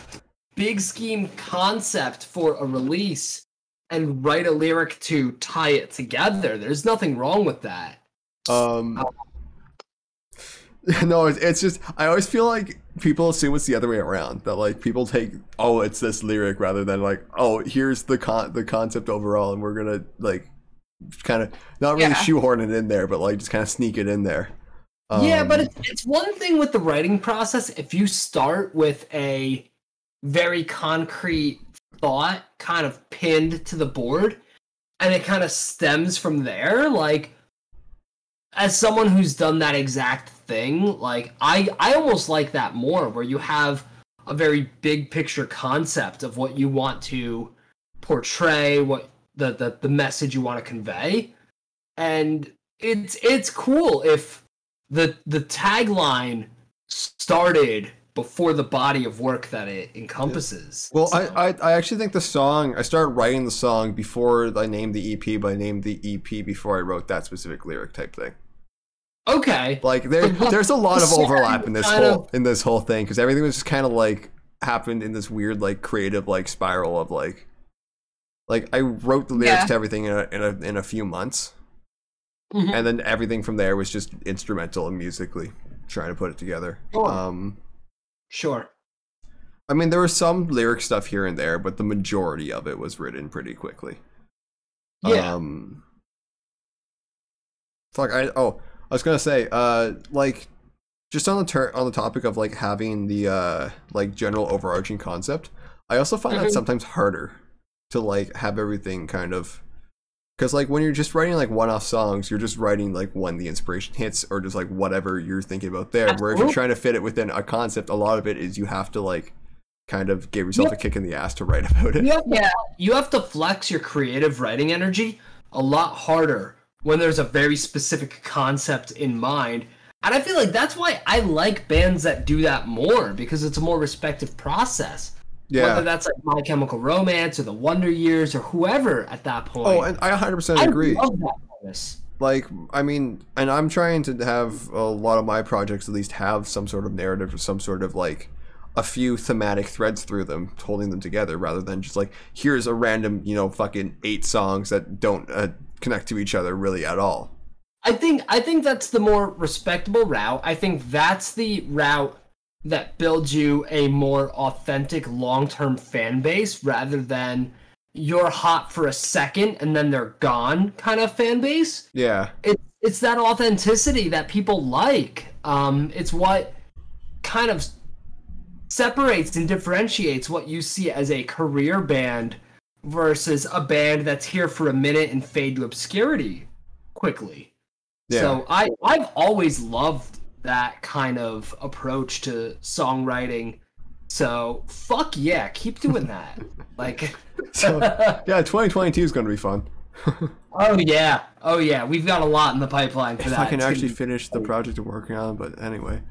big scheme concept for a release and write a lyric to tie it together? There's nothing wrong with that. um, [laughs] no, it's, it's just I always feel like people assume it's the other way around. That like people take oh it's this lyric rather than like oh here's the con the concept overall, and we're gonna like kind of not really Yeah. shoehorn it in there, but like just kind of sneak it in there. yeah, but Um, it's, it's one thing with the writing process if you start with a very concrete thought kind of pinned to the board and it kind of stems from there like as someone who's done that exact thing like i i almost like that more where you have a very big picture concept of what you want to portray what the the, the message you want to convey and it's it's cool if the the tagline started before the body of work that it encompasses Well, So- I, I I actually think the song I started writing the song before I named the EP, but I named the EP before I wrote that specific lyric type thing. Okay Like there there's a lot of overlap in this whole of- in this whole thing because everything was just kind of like happened in this weird like creative like spiral of like like I wrote the lyrics Yeah. to everything in a, in a in a few months, Mhm. and then everything from there was just instrumental and musically trying to put it together. Sure. Um, sure I mean, there was some lyric stuff here and there, but the majority of it was written pretty quickly. Yeah. Um, fuck. I oh, I was gonna say, uh, like, just on the ter- on the topic of like having the uh like general overarching concept. I also find that Mhm. sometimes harder to like have everything kind of. Because like when you're just writing like one-off songs, you're just writing like when the inspiration hits, or just like whatever you're thinking about there. Where if you're trying to fit it within a concept, a lot of it is you have to like kind of give yourself a kick in the ass to write [laughs] about it. you Yeah. you have to flex your creative writing energy a lot harder when there's a very specific concept in mind and i feel like that's why i like bands that do that more because it's a more respective process Yeah. whether that's like my chemical romance or the wonder years or whoever at that point Oh, and I 100% I agree. love that premise. like i mean and i'm trying to have a lot of my projects at least have some sort of narrative or some sort of like a few thematic threads through them holding them together rather than just like here's a random you know fucking eight songs that don't uh, connect to each other really at all I think I think that's the more respectable route. I think that's the route that builds you a more authentic long-term fan base rather than you're hot for a second and then they're gone kind of fan base. yeah It's it's that authenticity that people like. Um, it's what kind of separates and differentiates what you see as a career band versus a band that's here for a minute and fade to obscurity quickly. Yeah. So I I've always loved that kind of approach to songwriting. So fuck yeah, keep doing [laughs] that. like [laughs] So, yeah, 2022 is going to be fun. [laughs] Oh yeah. Oh yeah. We've got a lot in the pipeline for if that. I can actually finish the project I'm working on, but anyway.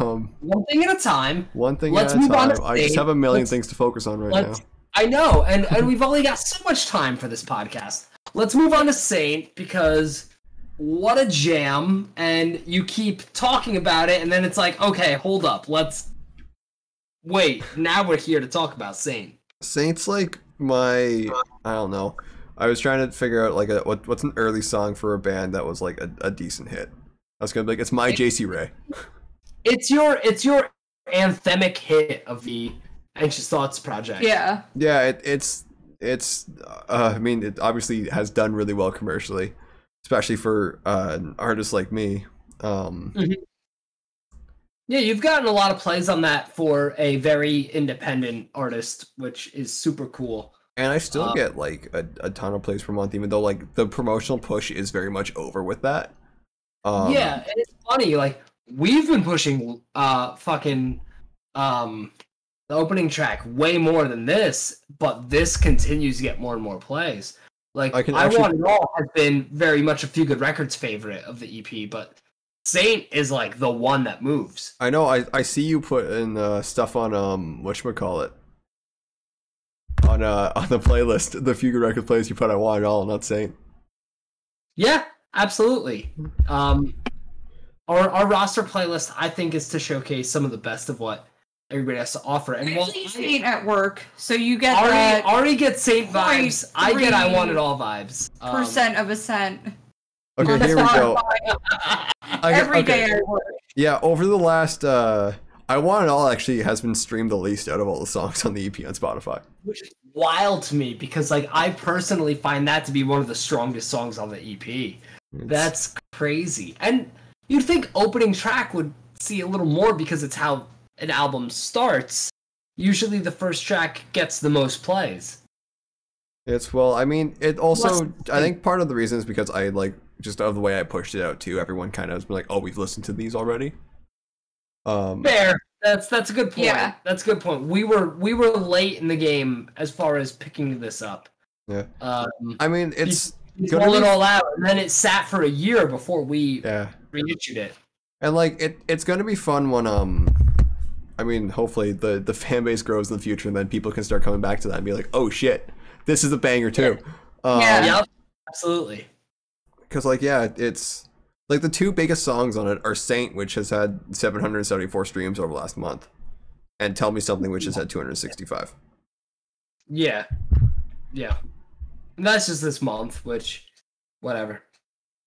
Um, one thing at a time. one thing Let's at a move on time. I just have a million Let's- things to focus on right now. I know, and, and we've only got so much time for this podcast. Let's move on to Saint because what a jam, and you keep talking about it, and then it's like, okay, hold up, let's wait. Now we're here to talk about Saint. Saints like my I don't know. I was trying to figure out like a, what what's an early song for a band that was like a, a decent hit. I was gonna be like, it's my JC Ray. It's your it's your anthemic hit of the Anxious Thoughts project. Yeah. Yeah, it, it's it's. Uh, I mean, it obviously has done really well commercially, especially for uh, an artist like me. Um, Yeah, you've gotten a lot of plays on that for a very independent artist, which is super cool. and I still Uh, get like a, a ton of plays per month, even though like the promotional push is very much over with that. Um, yeah, and it's funny. Like we've been pushing uh fucking um the opening track way more than this, but this continues to get more and more plays. Like I I, actually- Want It All has been very much a few good records favorite of the EP, but Saint is like the one that moves. I know. I, I see you put in uh, stuff on um what call it on uh [laughs] on the playlist. The few good record plays you put. I want it all. Not Saint. Yeah, absolutely. Um, our our roster playlist, I think, is to showcase some of the best of what everybody has to offer. And while Actually, Saint at work, so you get Ari, that Ari gets Saint vibes. I get I want it all vibes. Um, percent of a cent. Okay, on here we go. Spotify I get- Every day okay. at work. Yeah, over the last uh I Want It All actually has been streamed the least out of all the songs on the EP on Spotify. which is wild to me because like I personally find that to be one of the strongest songs on the EP. It's- That's crazy. And you'd think opening track would see a little more because it's how an album starts. Usually the first track gets the most plays. It's well, I mean, it also Less- I think part of the reason is because I like just of the way I pushed it out too. Everyone kind of has been like, "Oh, we've listened to these already." Um, Fair. That's that's a good point. Yeah. That's a good point. We were we were late in the game as far as picking this up. Yeah. Um, I mean, it's we Gonna rolled it all out, and then it sat for a year before we yeah, reissued it. and like it it's gonna be fun when um, I mean, hopefully the the fan base grows in the future, and then people can start coming back to that and be like, "Oh shit, this is a banger too." Um, Yeah. Absolutely. because like yeah it's like the two biggest songs on it are saint which has had 774 streams over last month and tell me something which has had 265 Yeah. Yeah. And that's just this month, which, whatever.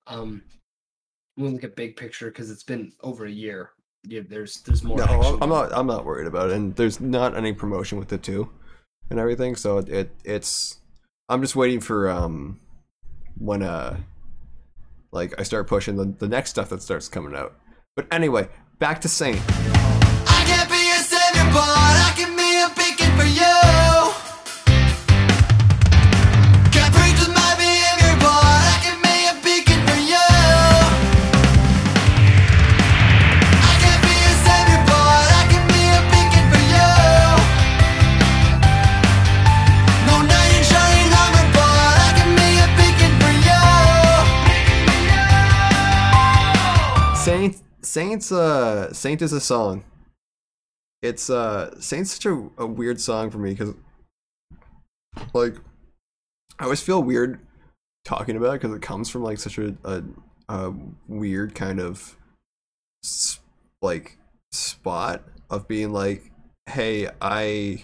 Um, we'll look at big picture because it's been over a year. Yeah, there's there's more. no. I'm, I'm not i'm not worried about it and there's not any promotion with it too and everything so it, it it's i'm just waiting for um when uh like i start pushing the, the next stuff that starts coming out but anyway back to saint Saints uh Saint is a song. It's uh Saint's such a, a weird song for me because like I always feel weird talking about it because it comes from like such a, a, a weird kind of s- like spot of being like hey I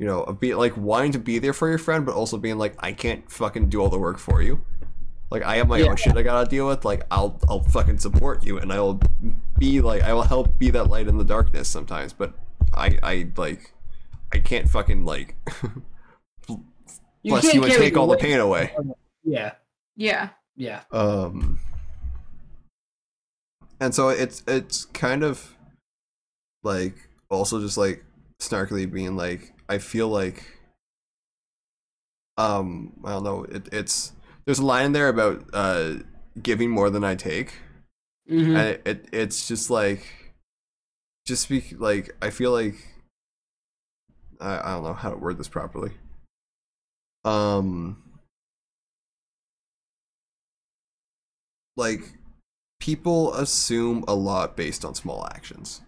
you know being like wanting to be there for your friend but also being like I can't fucking do all the work for you like I have my Yeah. own shit I gotta deal with. Like I'll I'll fucking support you and I will be like I will help be that light in the darkness sometimes. But I I like I can't fucking like [laughs] bless can't you and take all the pain away. Yeah. Yeah. Yeah. Um and so it's it's kind of like also just like snarkily being like, I feel like, um, I don't know. It, it's there's a line in there about uh giving more than I take, Mhm. and it, it it's just like, just speak like I feel like, I I don't know how to word this properly. Um, like people assume a lot based on small actions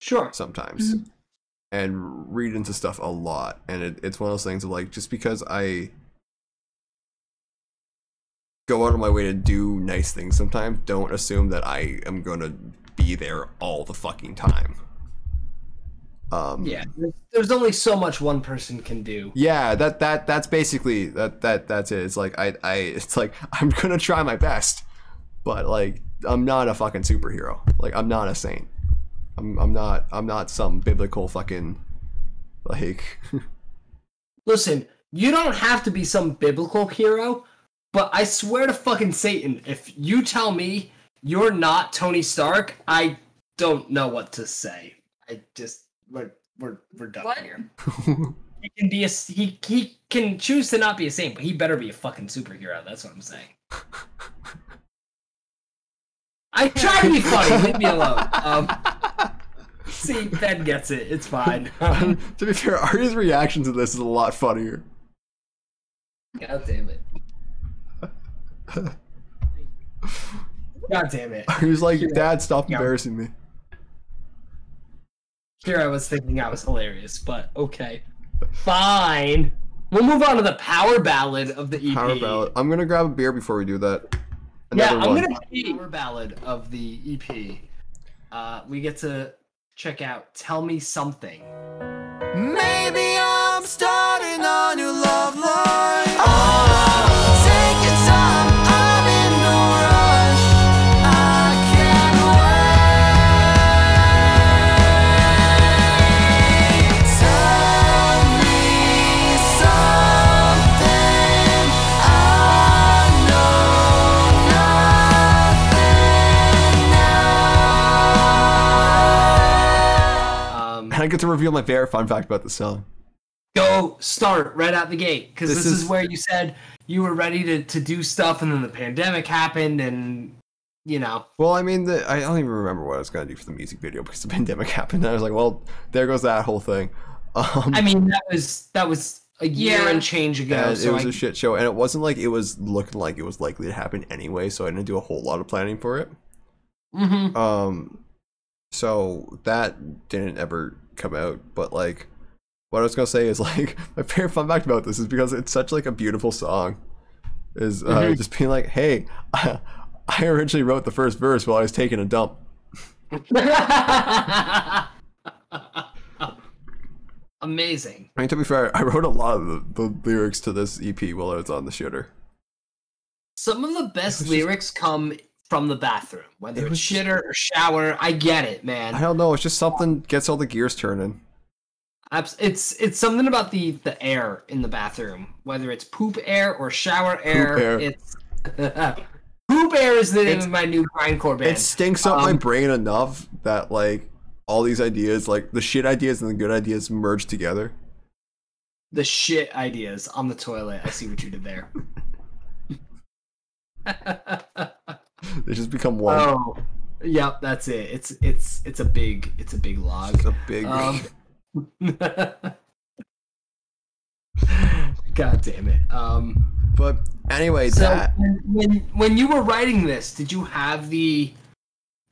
Sure. sometimes and read into stuff a lot and it, it's one of those things of like just because i go out of my way to do nice things sometimes don't assume that i am gonna be there all the fucking time um Yeah. There's, there's only so much one person can do. yeah that that that's basically that that that's it it's like i i it's like [laughs] i'm gonna try my best but like i'm not a fucking superhero like i'm not a saint i'm, I'm not i'm not some biblical fucking like [laughs] Listen, you don't have to be some biblical hero, but I swear to fucking Satan, if you tell me you're not Tony Stark, I don't know what to say. I just we're we're we're done What? here. [laughs] He can be a he he can choose to not be a saint, but he better be a fucking superhero. That's what I'm saying. I try to be funny. Leave me alone. Um, [laughs] see, Ben gets it. It's fine. Um, [laughs] to be fair ari's reaction to this is a lot funnier God damn it. God damn it. [laughs] he was like dad stop Yeah. embarrassing me Here I was thinking I was hilarious, but okay. Fine. We'll move on to the power ballad of the EP. power ballad i'm gonna grab a beer before we do that Yeah, I'm one. gonna play power ballad of the EP. Uh, we get to check out "Tell Me Something." Maybe i get to reveal my favorite fun fact about the song go start right out the gate because This this, is, is- where you said you were ready to, to do stuff, and then the pandemic happened, and you know, Well, I mean, the, I don't even remember what I was gonna do for the music video because the [laughs] pandemic happened. And I was like, well, there goes that whole thing. [laughs] Um, I mean that was that was a year Yeah. and change ago. and so it was I, a shit show, and it wasn't like it was looking like it was likely to happen anyway. So I didn't do a whole lot of planning for it. Mhm. Um, so that didn't ever come out. But like, what I was gonna say is [laughs] like my favorite fun fact about this is because it's such like a beautiful song. Is uh, Mhm. just being like, hey, [laughs] I originally wrote the first verse while I was taking a dump. [laughs] Amazing. I mean, to be fair, I wrote a lot of the, the lyrics to this EP while I was on the shooter. Some of the best was just- lyrics come from the bathroom, whether It it's was just- shitter or shower. I get it, man. I don't know. It's just something gets all the gears turning. It's it's something about the the air in the bathroom, whether it's poop air or shower air. Poop air. It's [laughs] poop air is the name It's- of my new grindcore band. It stinks up my Um, brain enough that like all these ideas, like the shit ideas and the good ideas, merge together. the shit ideas on the toilet. I see what you did there. [laughs] [laughs] [laughs] They just become one. oh, yep, that's it. It's it's it's a big it's a big log. It's a big. Um, [laughs] God damn it. Um, but anyway, so that when, when you were writing this, did you have the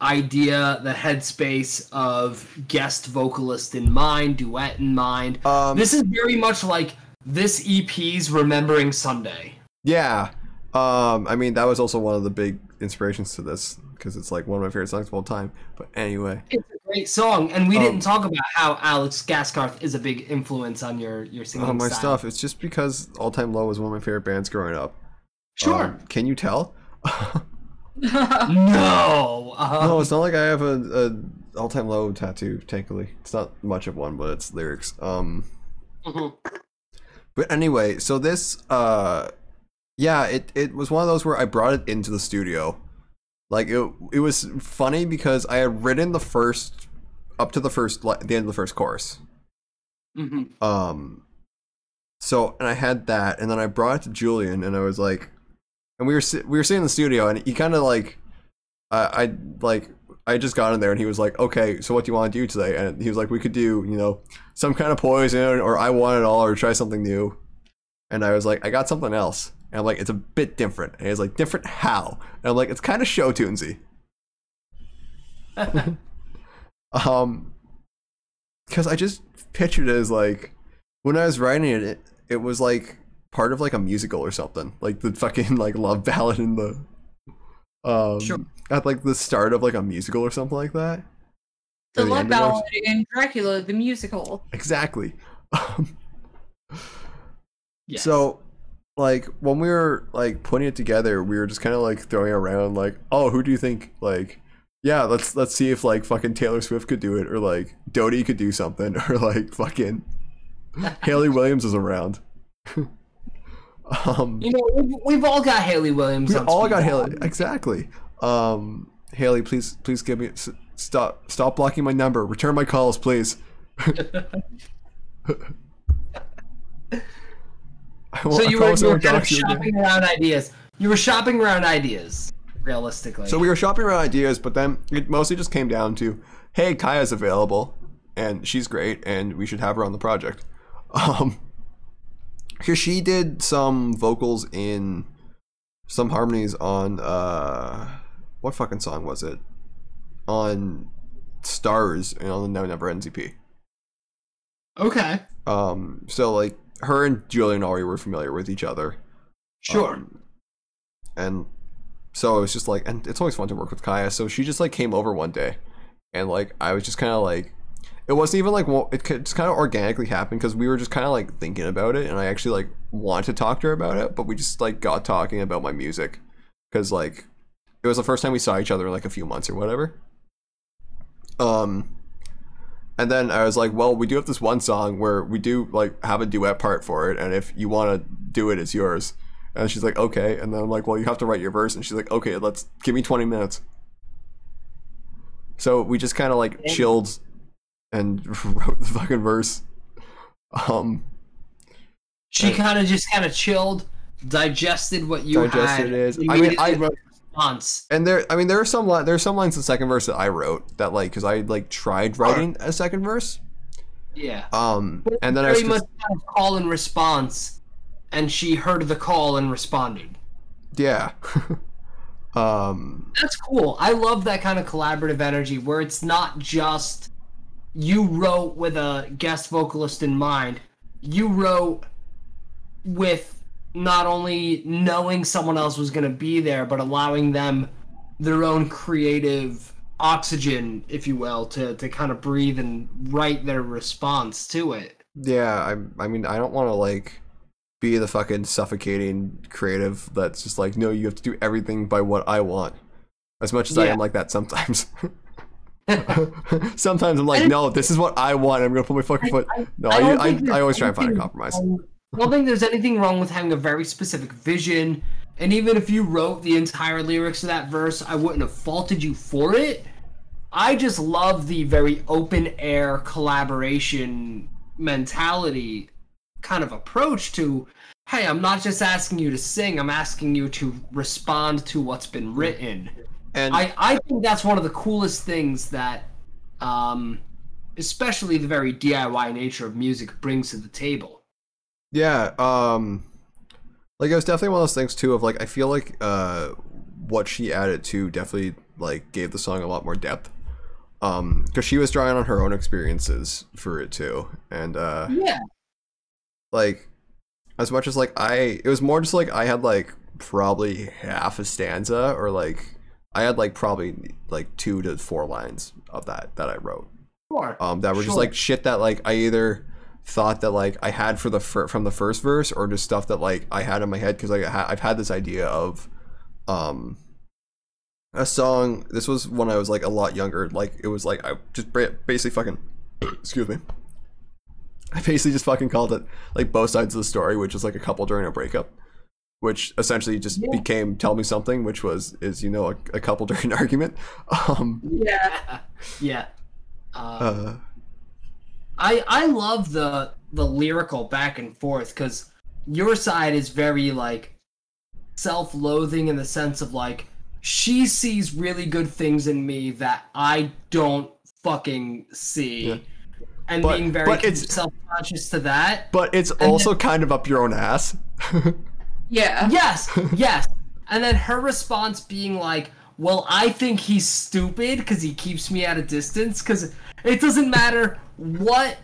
idea, the headspace of guest vocalist in mind, duet in mind? um, This is very much like this EP's Remembering Sunday. yeah. Um, I mean that was also one of the big inspirations to this because it's like one of my favorite songs of all time. But anyway, It's a great song, and we Um, didn't talk about how Alex Gaskarth is a big influence on your your singing oh, my style. stuff. It's just because All Time Low was one of my favorite bands growing up. Sure. Um, can you tell? [laughs] no. Uh, [laughs] no, it's not like I have a, a all time low tattoo. Technically, it's not much of one, but it's lyrics. Um, mhm. but anyway, so this, uh, yeah, it it was one of those where I brought it into the studio. Like it, it was funny because I had written the first up to the first the end of the first chorus. hmm Um, so and I had that, and then I brought it to Julian, and I was like, and we were we were sitting in the studio, and he kind of like, I I like I just got in there, and he was like, okay, so what do you want to do today? And he was like, we could do you know some kind of poison, or I want it all, or try something new. And I was like, I got something else. And I'm like, it's a bit different. And he's like, different how? And I'm like, it's kind of show tunesy. [laughs] Um, because I just pictured it as like when I was writing it, it, it was like part of like a musical or something, like the fucking like love ballad in the um Sure. at like the start of like a musical or something like that. The the love end of it. ballad in Dracula the musical. Exactly. [laughs] Um, Yes. So, like when we were like putting it together, we were just kind of like throwing around like, oh, who do you think like, yeah, let's let's see if like fucking Taylor Swift could do it, or like Dodie could do something, [laughs] or like fucking [laughs] Hayley Williams is around. um, you know, we've, we've all got Hayley Williams. we all got. Hayley exactly. Um, Hayley, please please give me stop stop blocking my number. Return my calls, please. [laughs] [laughs] So you were, you were kind of you again. shopping around ideas. You were shopping around ideas, realistically. So we were shopping around ideas, but then it mostly just came down to, hey, Kaya's available, and she's great, and we should have her on the project. [laughs] Um, because she did some vocals in some harmonies on uh, what fucking song was it? On Stars and on the Now Never Ends EP. Okay, Um, so like her and Julian already were familiar with each other. sure. Um, and so it was just like, and it's always fun to work with Kaya. So she just like came over one day, and like I was just kind of like, it wasn't even like wa- it could- just kind of organically happened because we were just kind of like thinking about it, and I actually like wanted to talk to her about it, but we just like got talking about my music because like it was the first time we saw each other in like a few months or whatever. Um. And then I was like, well, we do have this one song where we do like have a duet part for it, and if you want to do it, it's yours. And she's like, okay. And then I'm like, well, you have to write your verse. And she's like, okay, let's give me 20 minutes. So we just kind of like chilled and [laughs] wrote the fucking verse. Um, She kind of just kind of chilled, digested what you Digested had. it is. I mean, I- wrote response. and there, I mean, there are some li- there are some lines in the second verse that I wrote that like because I like tried writing a second verse. Yeah. Um, and then I was very just, much kind of call and response, and she heard the call and responded. yeah. [laughs] um, That's cool. I love that kind of collaborative energy where it's not just you wrote with a guest vocalist in mind. You wrote with not only knowing someone else was going to be there, but allowing them their own creative oxygen, if you will, to, to kind of breathe and write their response to it. Yeah, I I mean I don't want to like be the fucking suffocating creative that's just like no, you have to do everything by what I want. As much as I am like that sometimes. [laughs] sometimes I'm like, no, this is what I want. I'm gonna put my fucking foot. No, I don't I, I, always try and find a compromise. I don't think there's anything wrong with having a very specific vision. And even if you wrote the entire lyrics of that verse, I wouldn't have faulted you for it. I just love the very open air collaboration mentality kind of approach to hey, I'm not just asking you to sing, I'm asking you to respond to what's been written. And I, I think that's one of the coolest things that um, especially the very DIY nature of music brings to the table. Yeah, um like it was definitely one of those things too of like I feel like uh what she added to definitely like gave the song a lot more depth. Um cuz she was drawing on her own experiences for it too. And uh Yeah. like as much as like I it was more just like I had like probably half a stanza or like I had like probably like 2 to 4 lines of that that I wrote Sure. um, that were just like shit that like I either thought that like I had for the fir- from the first verse or just stuff that like I had in my head because like I ha- I've had this idea of um a song this was when I was like a lot younger like it was like I just basically fucking [coughs] excuse me I basically just fucking called it like both sides of the story which is like a couple during a breakup which essentially just Yeah. became tell me something which was is you know a, a couple [laughs] during an argument um Yeah. [laughs] Yeah. Uh, Uh, I I love the the lyrical back and forth because your side is very like self-loathing in the sense of like she sees really good things in me that I don't fucking see, Yeah. and But- being very but it's- self-conscious to that. but it's also kind of up your own ass. [laughs] Yeah. Yes, [laughs] yes. And then her response being like, "Well, I think he's stupid because he keeps me at a distance. Because it doesn't matter what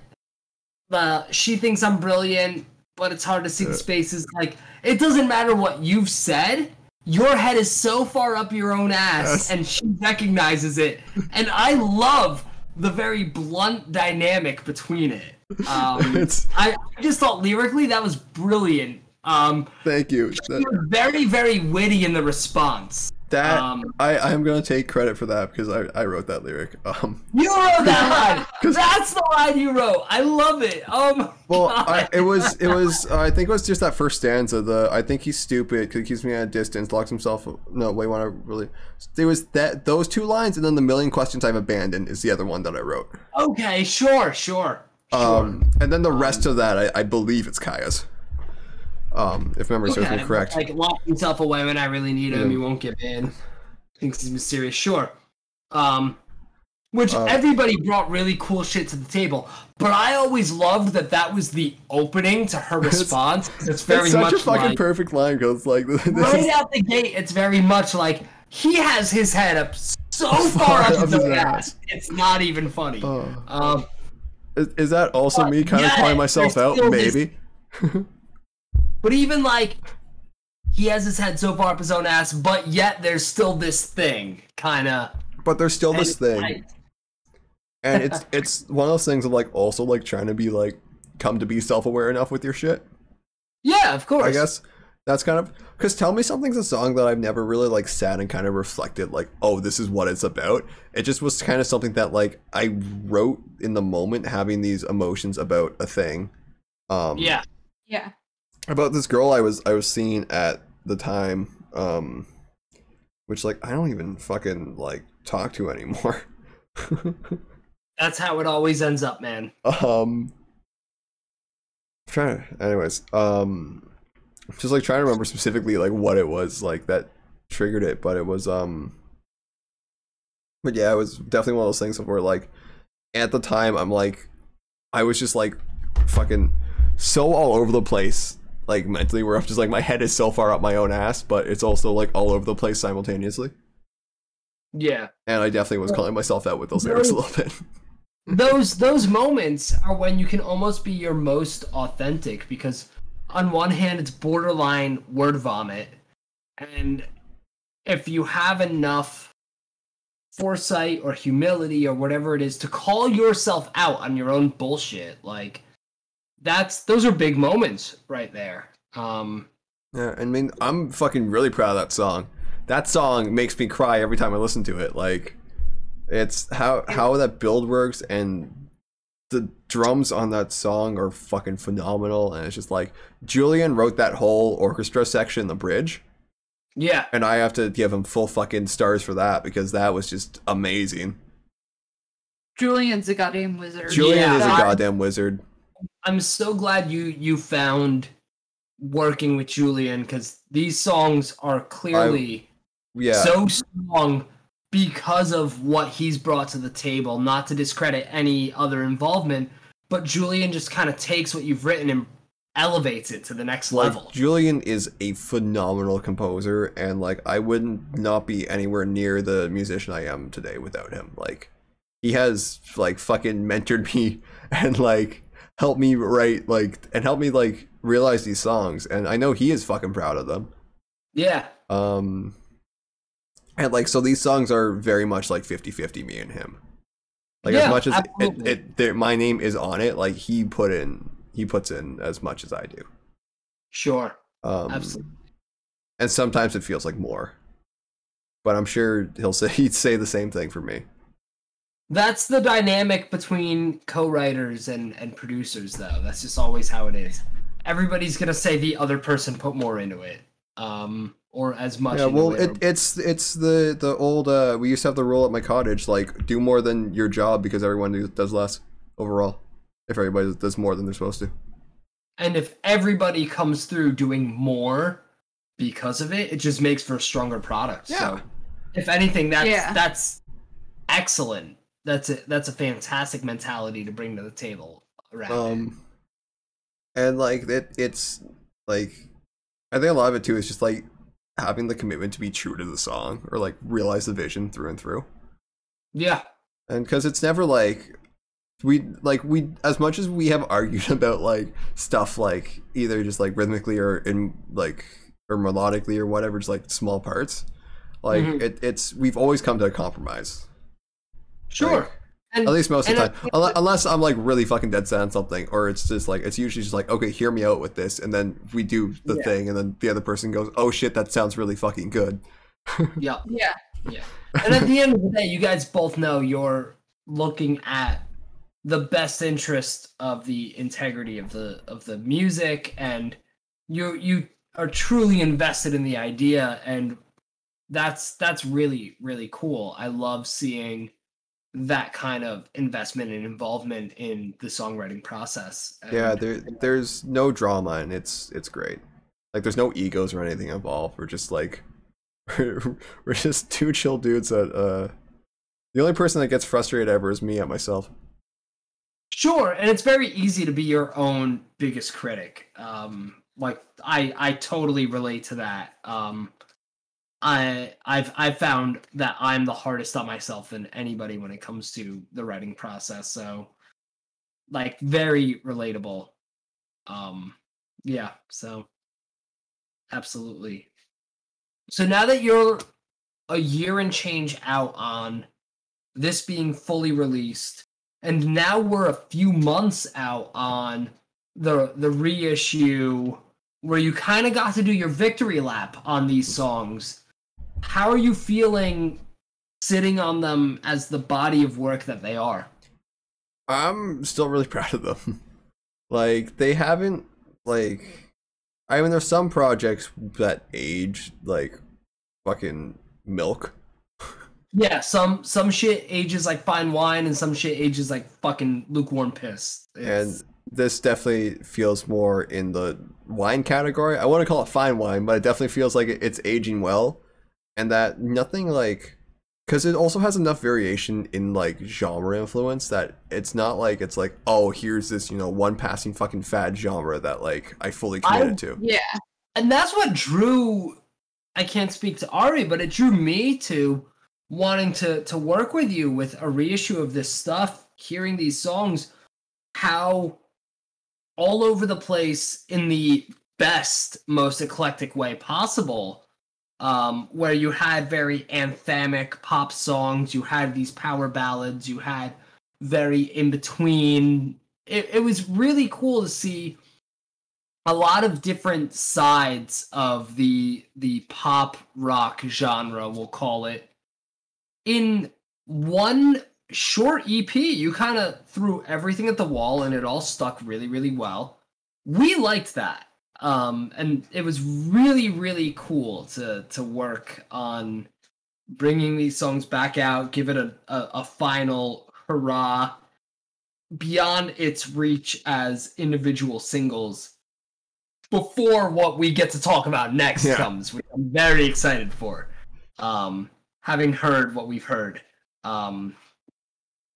uh, she thinks I'm brilliant, but it's hard to see the spaces. Like it doesn't matter what you've said. Your head is so far up your own ass, Yes. and she recognizes it. And I love the very blunt dynamic between it. Um, [laughs] I, I just thought lyrically that was brilliant. Um, Thank you. That, very, very witty in the response. That- Um, I I'm gonna take credit for that because I, I wrote that lyric. [laughs] Um, You wrote that line. [laughs] That's the line you wrote. I love it. Um, well, I, it was it [laughs] was I think it was just that first stanza. The I think he's stupid because he keeps me at a distance, locks himself. No, wait, want to really? There was that those two lines, and then the million questions I've abandoned is the other one that I wrote. okay, sure, sure, sure. Um, and then the rest of that, I, I believe it's Kaya's. Um, if memory serves me correct. Like lock himself away when I really need him. Yeah. He won't give in. Thinks he's mysterious. Sure. Um, which Uh, everybody brought really cool shit to the table, but I always loved that that was the opening to her response. It's, very it's such much a fucking like perfect line because like [laughs] this right is, out the gate. It's very much like he has his head up so far, [laughs] Far up his ass. ass. It's not even funny. Oh. Um, is, is that also me kind of calling myself out? Maybe. [laughs] But even like he has his head so far up his own ass, but yet there's still this thing, kind of. But there's still this thing. and it's [laughs] it's one of those things of like also like trying to be like come to be self-aware enough with your shit Yeah, of course. i guess that's kind of because tell me something's a song that i've never really like sat and kind of reflected like oh this is what it's about it just was kind of something that like i wrote in the moment having these emotions about a thing um Yeah. Yeah. About this girl i was i was seeing at the time um which like i don't even fucking like talk to anymore [laughs] That's how it always ends up, man. Um, I'm trying to, anyways, um, just like trying to remember specifically like what it was like that triggered it, but it was um, but yeah, it was definitely one of those things where like at the time I'm like, I was just like fucking so all over the place, like mentally, where I'm just like my head is so far up my own ass, but it's also like all over the place simultaneously, Yeah. and I definitely was calling myself out with those lyrics a little bit. [laughs] those those moments are when you can almost be your most authentic because on one hand it's borderline word vomit and if you have enough foresight or humility or whatever it is to call yourself out on your own bullshit like that's those are big moments right there um Yeah, I mean, I'm fucking really proud of that song. That song makes me cry every time I listen to it. Like, it's how how that build works and the drums on that song are fucking phenomenal. And it's just like Julian wrote that whole orchestra section, the bridge, yeah and I have to give him full fucking stars for that because that was just amazing. Julian's a goddamn wizard. Julian Yeah. is a goddamn wizard. I'm so glad you you found working with julian because these songs are clearly Yeah, so strong because of what he's brought to the table. Not to discredit any other involvement, but Julian just kind of takes what you've written and elevates it to the next like level. Julian is a phenomenal composer, and like I wouldn't not be anywhere near the musician I am today without him. Like he has like fucking mentored me [laughs] and like helped me write like and help me like realize these songs, and I know he is fucking proud of them. Yeah, Um, and like so these songs are very much like 50-50 me and him. Like Yeah, as much as it, absolutely. it, there, my name is on it, like he put in he puts in as much as I do. sure, Um, absolutely. and sometimes it feels like more. But I'm sure he'll [laughs] say he'd say the same thing for me. That's the dynamic between co-writers and and producers, though. That's just always how it is. Everybody's gonna say the other person put more into it, um, or as much. Yeah, well, it it, it's it's the the old uh we used to have the rule at my cottage like do more than your job because everyone does less overall. If everybody does more than they're supposed to. and if everybody comes through doing more because of it, it just makes for a stronger product. Yeah. So, if anything, that's Yeah. that's excellent. That's a that's a fantastic mentality to bring to the table. Um, and like it, it's like I think a lot of it too is just like having the commitment to be true to the song or like realize the vision through and through. yeah, And because it's never like we like we as much as we have [laughs] argued about like stuff like either just like rhythmically or in like or melodically or whatever, just like small parts. Like Mhm. it, it's we've always come to a compromise. Sure. Like, and At least most of the time, think unless I'm like really fucking dead set on something, or it's just like it's usually just like okay, hear me out with this, and then we do the Yeah. thing, and then the other person goes, oh shit, that sounds really fucking good. [laughs] Yeah, yeah, Yeah. and at the end of the day, you guys both know you're looking at the best interest of the integrity of the of the music, and you you are truly invested in the idea, and that's that's really really cool. I love seeing that kind of investment and involvement in the songwriting process. Yeah, there there's no drama, and it's it's great. Like there's no egos or anything involved. We're just like we're, [laughs] we're just two chill dudes that uh the only person that gets frustrated ever is me at myself. Sure, and it's very easy to be your own biggest critic. Um, like I, I totally relate to that. Um, I, I've, I've found that I'm the hardest on myself than anybody when it comes to the writing process. So, like, very relatable. Um, yeah. So, absolutely. So now that you're a year and change out on this being fully released and now we're a few months out on the the reissue where you kind of got to do your victory lap on these songs how are you feeling sitting on them as the body of work that they are I'm still really [laughs] proud of them. like they haven't like I mean there's some projects that age like fucking milk. yeah some some shit ages like fine wine and some shit ages like fucking lukewarm piss It's- and this definitely feels more in the wine category. I want to call it fine wine, but it definitely feels like it's aging well, and that nothing like because it also has enough variation in like genre influence that it's not like it's like oh here's this you know one passing fucking fad genre that like I fully I- committed to. Yeah. and that's what drew i can't speak to ari but it drew me to wanting to to work with you with a reissue of this stuff hearing these songs how all over the place in the best most eclectic way possible um where you had very anthemic pop songs you had these power ballads you had very in between it, it was really cool to see a lot of different sides of the the pop rock genre we'll call it. In one short ep you kind of threw everything at the wall and it all stuck really really well. We liked that um and it was really really cool to to work on bringing these songs back out give it a a, a final hurrah beyond its reach as individual singles before what we get to talk about next Yeah. comes, which I'm very excited for. Um, having heard what we've heard. Um,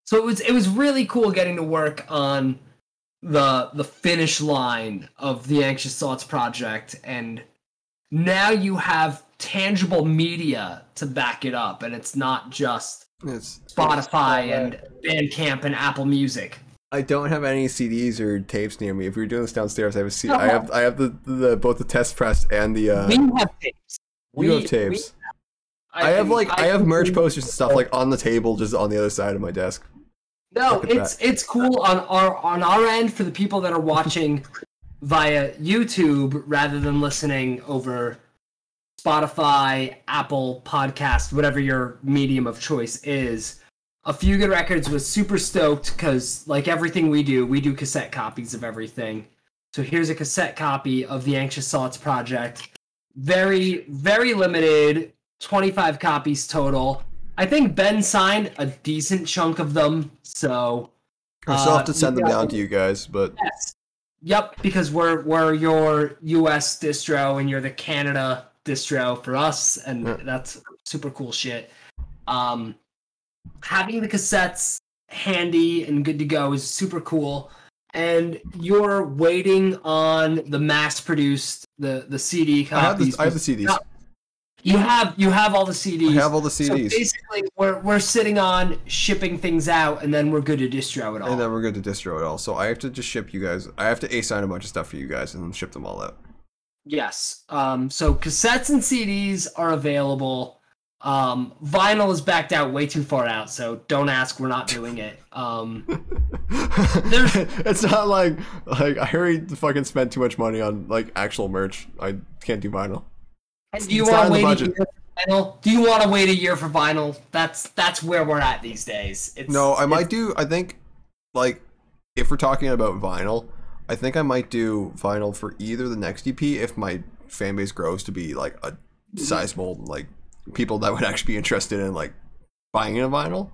so it was it was really cool getting to work on the the finish line of the Anxious Thoughts project, and now you have tangible media to back it up, and it's not just It's Spotify and Bandcamp and Apple Music. I don't have any CDs or tapes near me. If we were doing this downstairs, I have a C- I have I have the, the both the test press and the uh we have tapes. you We- have tapes. we- I, have like I have merch posters and stuff like on the table just on the other side of my desk. No, it's it's cool on our on our end for the people that are watching via YouTube rather than listening over Spotify, Apple Podcast, whatever your medium of choice is. A Few Good Records was super stoked because, like everything we do, we do cassette copies of everything. So here's a cassette copy of the Anxious Thoughts project. very very limited 25 copies total i think ben signed a decent chunk of them so I still have uh, to send them down to you guys, but yes yep because we're we're your us distro and you're the canada distro for us and Yeah. that's super cool shit um having the cassettes handy and good to go is super cool and you're waiting on the mass produced the the cd I have copies the I have the CDs. No, you have you have all the CDs. I have all the CDs. So basically, we're we're sitting on shipping things out, and then we're good to distro it all. and then we're good to distro it all. So I have to just ship you guys. I have to assign a bunch of stuff for you guys and then ship them all out. yes. Um. So cassettes and CDs are available. Um. Vinyl is backed out way too far out, so don't ask. We're not doing it. Um. [laughs] It's not like like I already fucking spent too much money on like actual merch. I can't do vinyl. Do you want to wait a year for vinyl? Do you want to wait a year for vinyl? That's that's where we're at these days. It's, No, I might do. I think like if we're talking about vinyl, I think I might do vinyl for either the next EP if my fan base grows to be like a sizable like people that would [laughs] actually be interested in like buying a vinyl.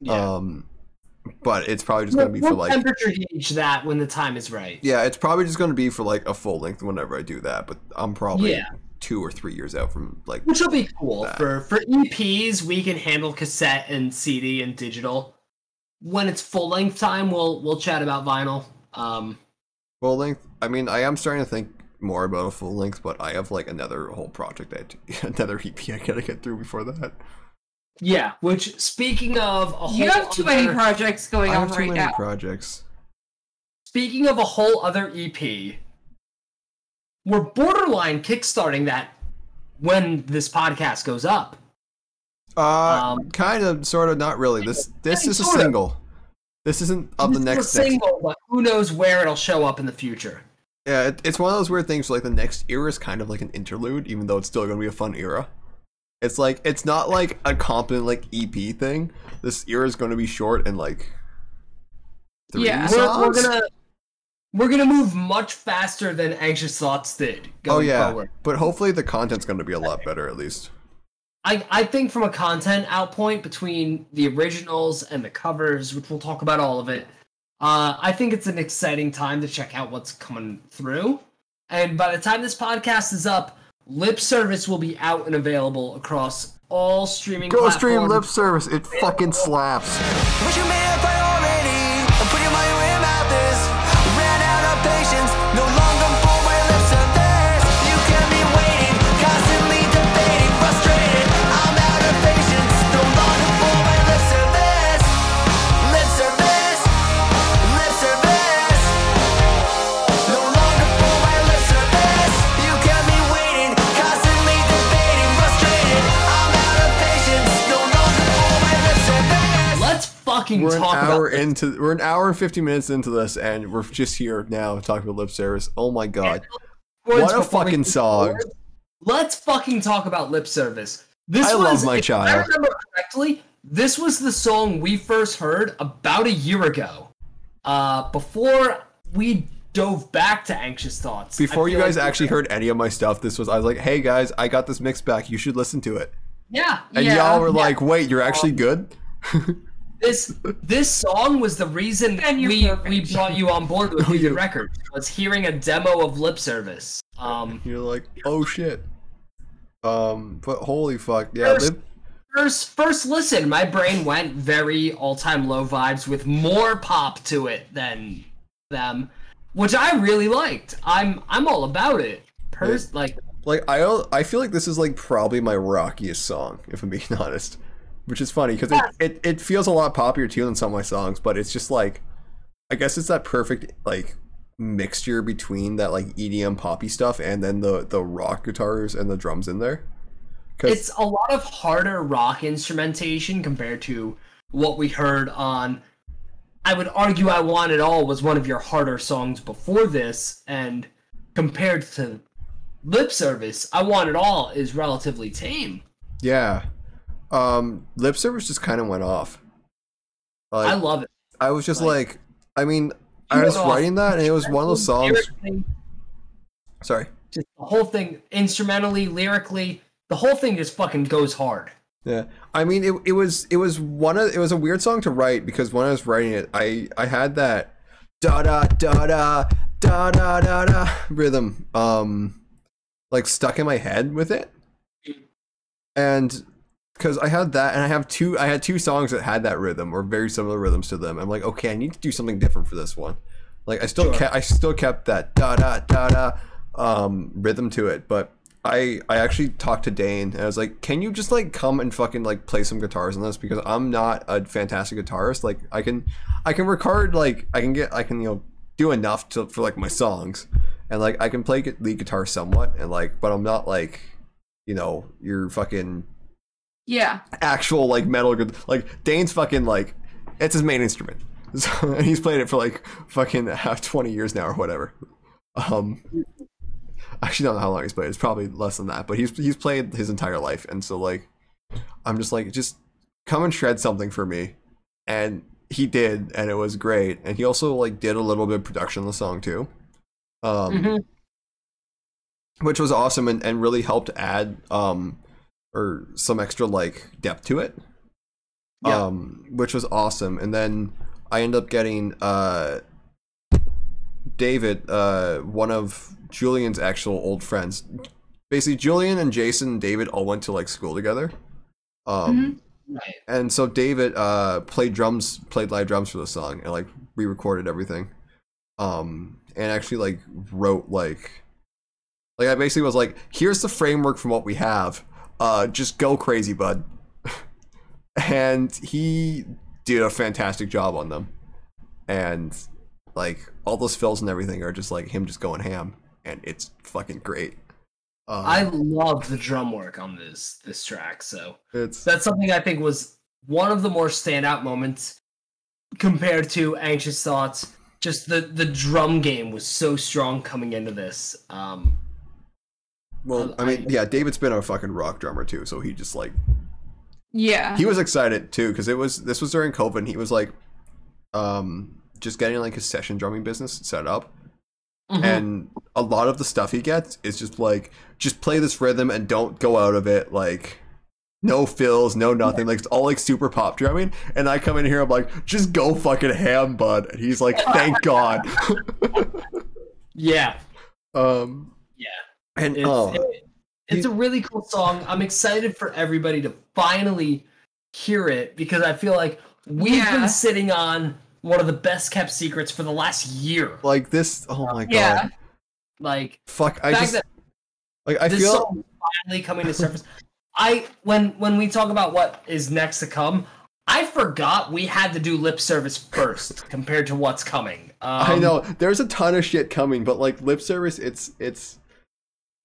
Yeah. Um, but it's probably just gonna be for like temperature gauge that when the time is right. yeah, it's probably just gonna be for like a full length whenever I do that. But I'm probably Yeah. Two or three years out from like Which will be cool that. for for EPs. We can handle cassette and CD and digital. When it's full length time, we'll we'll chat about vinyl. Um, full length. I mean, I am starting to think more about a full length, but I have like another whole project I [laughs] another EP I gotta get through before that. yeah. Which speaking of a whole You have too many projects going I on have too right many now. projects. speaking of a whole other EP, we're borderline kickstarting that when this podcast goes up. Uh, Um, kind of, sort of, not really. This this is a sort of. single. This isn't of the This next. a next single, but who knows where it'll show up in the future. yeah, it, it's one of those weird things. Like the next era is kind of like an interlude, even though it's still gonna be a fun era. It's like it's not like a competent like EP thing. This era is gonna be short and like three Yeah. We're, we're songs. gonna we're gonna move much faster than Anxious Thoughts did. Oh Going yeah, forward. but hopefully the content's gonna be a lot better at least. I, I think from a content outpoint between the originals and the covers, which we'll talk about all of it, uh, I think it's an exciting time to check out what's coming through. And by the time this podcast is up, Lip Service will be out and available across all streaming Go stream lip service. It fucking slaps. No longer fucking We're an hour about into we're an hour and fifty minutes into this, and we're just here now talking about lip service. Oh my god! words What a fucking song. forward. Let's fucking talk about lip service. This I was, love my child. I remember correctly, this was the song we first heard about a year ago. Uh, before we dove back to Anxious Thoughts. Before you guys like- actually heard any of my stuff, this was I was like, "Hey guys, I got this mix back. You should listen to it." Yeah, And Yeah, y'all were yeah. like, "Wait, you're actually good?" [laughs] this this song was the reason And we perfect. we brought you on board with Oh, Vegan yeah. Records. Was hearing a demo of lip service. Um, You're like, "Oh shit." Um, but holy fuck, yeah. First- Lip, first first listen, my brain went very all time low vibes with more pop to it than them, which I really liked. I'm I'm all about it. Pers- like like I al- I feel like this is like probably my rockiest song, if I'm being [laughs] honest. Which is funny because it, it, it feels a lot poppier too than some of my songs, but it's just like I guess it's that perfect like mixture between that like EDM poppy stuff and then the the rock guitars and the drums in there. It's a lot of harder rock instrumentation compared to what we heard on. I would argue "I Want It All" was one of your harder songs before this, and compared to "Lip Service," "I Want It All" is relatively tame. yeah, um, lip service just kind of went off. Like, I love it. I was just like- like, I mean, I was writing that and it was one of those songs. Sorry. Just the whole thing, instrumentally, lyrically, the whole thing just fucking goes hard. Yeah, I mean, it, it was it was one of it was a weird song to write because when I was writing it, I I had that da da da da da da da da rhythm um like stuck in my head with it, and because I had that and I have two I had two songs that had that rhythm or very similar rhythms to them. I'm like, okay, I need to do something different for this one. Like I still Sure. kept I still kept that da da da da um rhythm to it, but I I actually talked to Dane and I was like, "Can you just like come and fucking like play some guitars on this because I'm not a fantastic guitarist. Like I can I can record like I can get I can you know do enough to for like my songs and like I can play lead guitar somewhat and like but I'm not like you know your fucking Yeah. actual like metal like Dane's fucking like it's his main instrument. [laughs] So, and he's played it for like fucking half 20 years now or whatever. Um I actually don't know how long he's played. It's probably less than that, but he's he's played his entire life and so like I'm just like just come and shred something for me. And he did and it was great. And he also like did a little bit of production on the song too. Um Mhm. which was awesome and, and really helped add um or some extra like depth to it. Yeah. um which was awesome. And then i end up getting uh david uh one of julian's actual old friends. Basically julian and jason and david all went to like school together. Um Right. and so David uh played drums, played live drums for the song, and like re-recorded everything, um, and actually like wrote like, like I basically was like, here's the framework from what we have, uh, just go crazy, bud, [laughs] and he did a fantastic job on them, and like all those fills and everything are just like him just going ham, and it's fucking great. Um, I love the drum work on this this track. So it's that's something I think was one of the more standout moments compared to Anxious Thoughts. Just the the drum game was so strong coming into this. Um, well, I mean, yeah, David's been a fucking rock drummer too, so he just like Yeah. he was excited too because it was this was during COVID. And he was like, um, just getting like his session drumming business set up, mhm. and a lot of the stuff he gets is just like, just play this rhythm and don't go out of it. Like, no fills, no nothing. Like it's all like super pop drumming. And I come in here, I'm like, just go fucking ham, bud. And he's like, thank God. [laughs] yeah, um, Yeah. And it's, oh, it- it's a really cool song. I'm excited for everybody to finally hear it because I feel like we've Yeah. been sitting on one of the best kept secrets for the last year. like this. Oh my god. Yeah. Like Fuck. I just that like I this feel. song finally coming to surface. I when when we talk about what is next to come, I forgot we had to do lip service first compared to what's coming. Um, I know there's a ton of shit coming, but like lip service, it's it's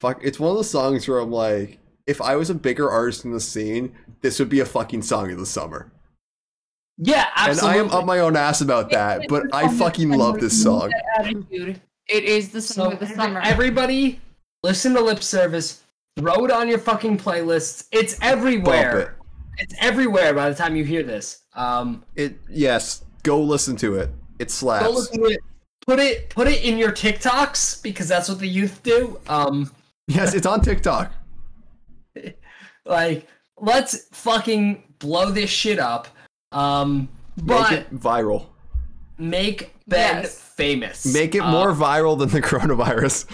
fuck. It's one of those songs where I'm like, if I was a bigger artist in the scene, this would be a fucking song of the summer. Yeah, absolutely. And I am up my own ass about that, but I fucking love this song. Attitude. It is the song so of the summer. everybody, listen to lip service. Throw it on your fucking playlists. It's everywhere. It's everywhere by the time you hear this. Um, It yes, go listen to it. It go slaps. listen to it. Put it put it in your TikToks because that's what the youth do. Um, Yes, it's on TikTok. [laughs] like let's fucking blow this shit up. Um, Make but it viral. make Ben Yes. famous. Make it Uh, more viral than the coronavirus.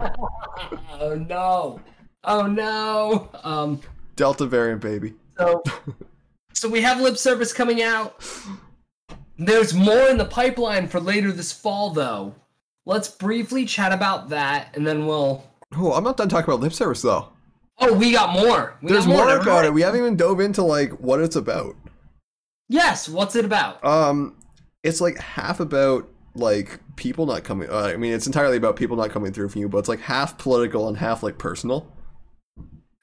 [laughs] oh no! Oh no! Um, Delta variant, baby. so so we have lip service coming out. There's more in the pipeline for later this fall, though. Let's briefly chat about that, and then we'll. Oh, I'm not done talking about lip service though. Oh, we got more. We There's got more Never about mind. it. We haven't even dove into like what it's about. Yes. What's it about? Um, it's like half about like people not coming. Uh, I mean, it's entirely about people not coming through for you, but it's like half political and half like personal.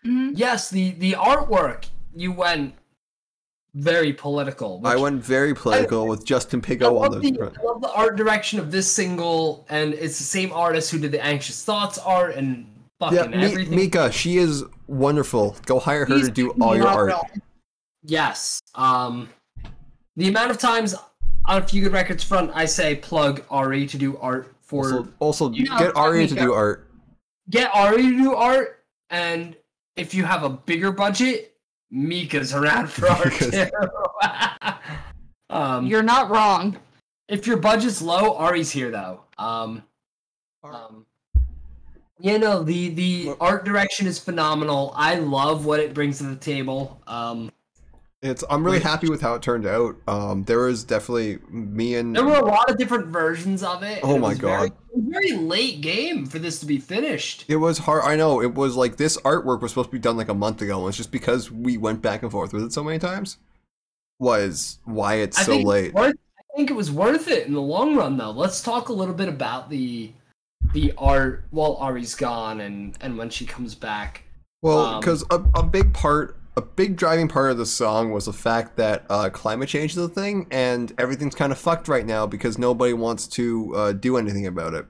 Mhm. Yes, the the artwork you went very political. I went very political with Justin I Pigo on the the, front. I love the art direction of this single, and it's the same artist who did the Anxious Thoughts art and fucking Yeah, Mi- everything. Mika, she is wonderful. Go hire her to do all your art. Yes. Um, the amount of times on a few good records front I say plug Ari to do art for. Also, also You know, get Aria to do art. get Ari to do art, and if you have a bigger budget, Mika's around for art Mika's- [laughs] um, You're not wrong. if your budget's low, Ari's here though. Um, um, you know the the art direction is phenomenal. I love what it brings to the table. Um, It's I'm really happy with how it turned out. Um, there was definitely me and there were a lot of different versions of it. Oh it my very- God. it very late game for this to be finished. It was hard. I know it was like this artwork was supposed to be done like a month ago, and it's just because we went back and forth with it so many times. Was why it's I so late. Worth, I think it was worth it in the long run, though. Let's talk a little bit about the the art while Ari's gone and and when she comes back. Well, um, because a, a big part, a big driving part of the song was the fact that uh, climate change is a thing, and everything's kind of fucked right now because nobody wants to uh, do anything about it.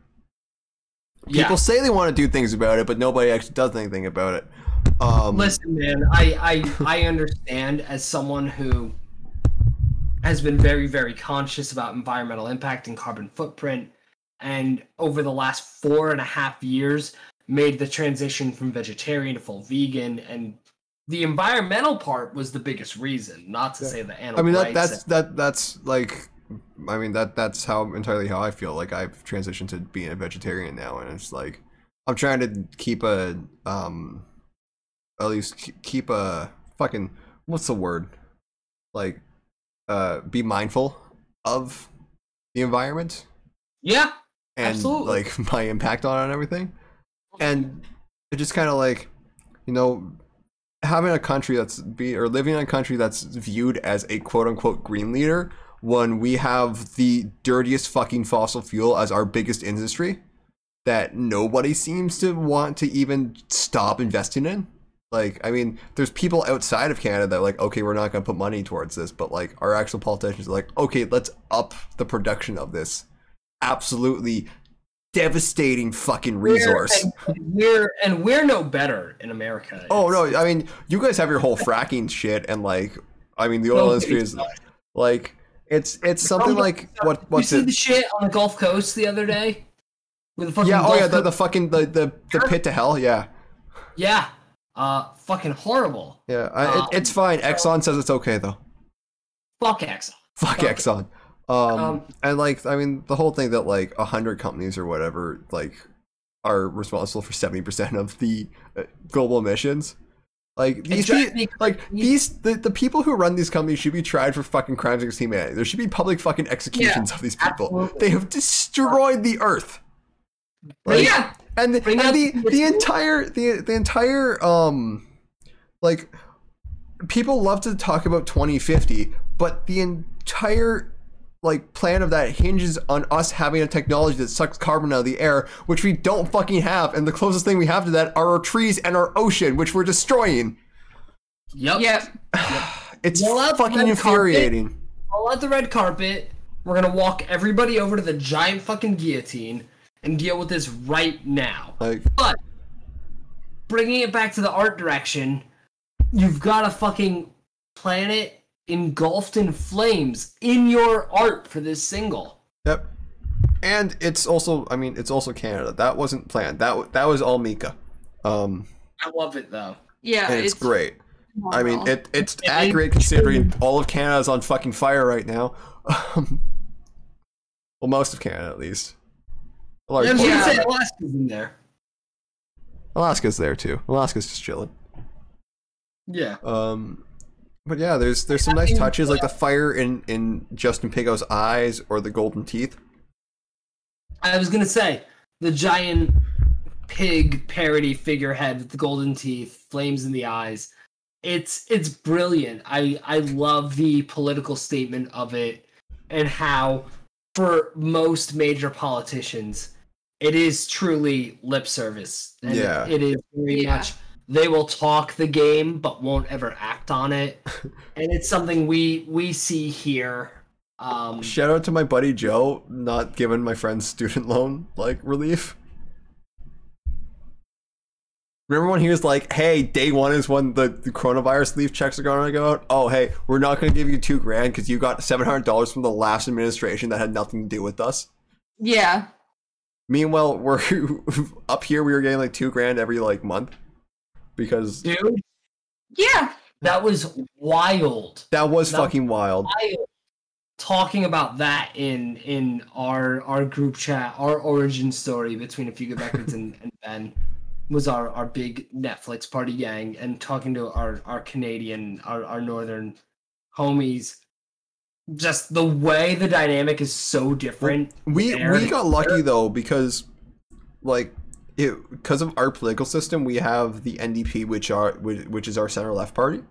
Yeah. People say they want to do things about it, but nobody actually does anything about it. Um, Listen, man, I, I I understand as someone who has been very, very conscious about environmental impact and carbon footprint, and over the last four and a half years made the transition from vegetarian to full vegan, and the environmental part was the biggest reason. Not to say the animal. I mean that rights that's that that's like I mean that that's how entirely how I feel. Like I've transitioned to being a vegetarian now and it's like I'm trying to keep a um at least keep a fucking what's the word? Like uh be mindful of the environment yeah, and Absolutely. like [laughs] my impact on it and everything. And it just kind of like, you know, having a country that's be or living in a country that's viewed as a quote unquote green leader when we have the dirtiest fucking fossil fuel as our biggest industry that nobody seems to want to even stop investing in. Like, I mean, there's people outside of Canada that like, okay, we're not going to put money towards this, but like our actual politicians are like, okay, let's up the production of this absolutely devastating fucking resource. We're, and we're and we're no better in America. Oh no, I mean, you guys have your whole fracking shit, and like, I mean, the oil No, industry is like, it's it's something like what what's you see it? the shit on the Gulf Coast the other day? With the fucking Yeah, oh yeah, the, the fucking the the, the pit to hell. Yeah, yeah, uh, fucking horrible. yeah, I, Um, it, it's fine. Exxon says it's okay though. Fuck Exxon. Fuck Fuck it. Um, Um, and like, I mean, the whole thing that like a hundred companies or whatever like are responsible for seventy percent of the uh, global emissions. Like these, pe- like these, the, the people who run these companies should be tried for fucking crimes against humanity. There should be public fucking executions of these people. absolutely. They have destroyed the earth. Like, yeah, and the, and the, the- the entire the the entire um like people love to talk about 2050 but the entire like plan of that hinges on us having a technology that sucks carbon out of the air which we don't fucking have and the closest thing we have to that are our trees and our ocean which we're destroying yep. Yep. [sighs] it's Roll out the fucking red infuriating Roll out the red carpet. We're gonna walk everybody over to the giant fucking guillotine and deal with this right now. like But bringing it back to the art direction, you've got a fucking planet engulfed in flames in your art for this single. yep and it's also i mean it's also canada that wasn't planned That that was all mika um I love it though. Yeah. and it's, great I mean, it, it's It is accurate considering all of Canada's on fucking fire right now. Um, well, most of Canada, at least. A large I was gonna Yeah. say Alaska's in there. Alaska's there too. Alaska's just chilling. Yeah. Um, but yeah, there's there's some nice touches like the fire in in Justin Pigo's eyes or the golden teeth. I was gonna say the giant pig parody figurehead with the golden teeth, flames in the eyes. It's it's brilliant. I I love the political statement of it and how for most major politicians it is truly lip service. And Yeah. it is very Yeah. much they will talk the game but won't ever act on it. [laughs] and it's something we we see here. Um Shout out to my buddy Joe, not giving my friend student loan like relief. Remember when he was like, "Hey, day one is when the, the coronavirus leave checks are going to go out. Oh, hey, we're not going to give you two grand because you got seven hundred dollars from the last administration that had nothing to do with us." yeah. Meanwhile, we're [laughs] up here. We were getting like two grand every like month because Dude, Yeah. that was wild. that was No. fucking wild. wild. Talking about that in in our our group chat, our origin story between a few good records and, and Ben was our our big Netflix party gang, and talking to our our Canadian, our our northern homies. Just the way the dynamic is so different. We there we got lucky though because like it because of our political system we have the NDP which are which, is our center left party.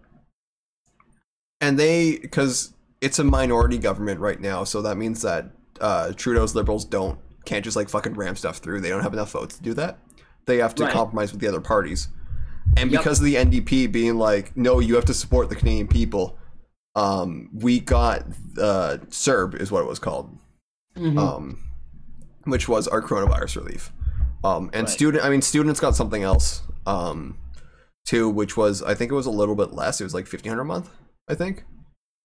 And they cuz it's a minority government right now so that means that uh Trudeau's liberals don't can't just like fucking ram stuff through. They don't have enough votes to do that. They have to Right. compromise with the other parties. And Yep. because of the NDP being like no you have to support the Canadian people um we got uh CERB is what it was called Mhm. um, which was our coronavirus relief. Um, and Right. student, I mean, students got something else um, too, which was I think it was a little bit less. It was like fifteen hundred a month, I think,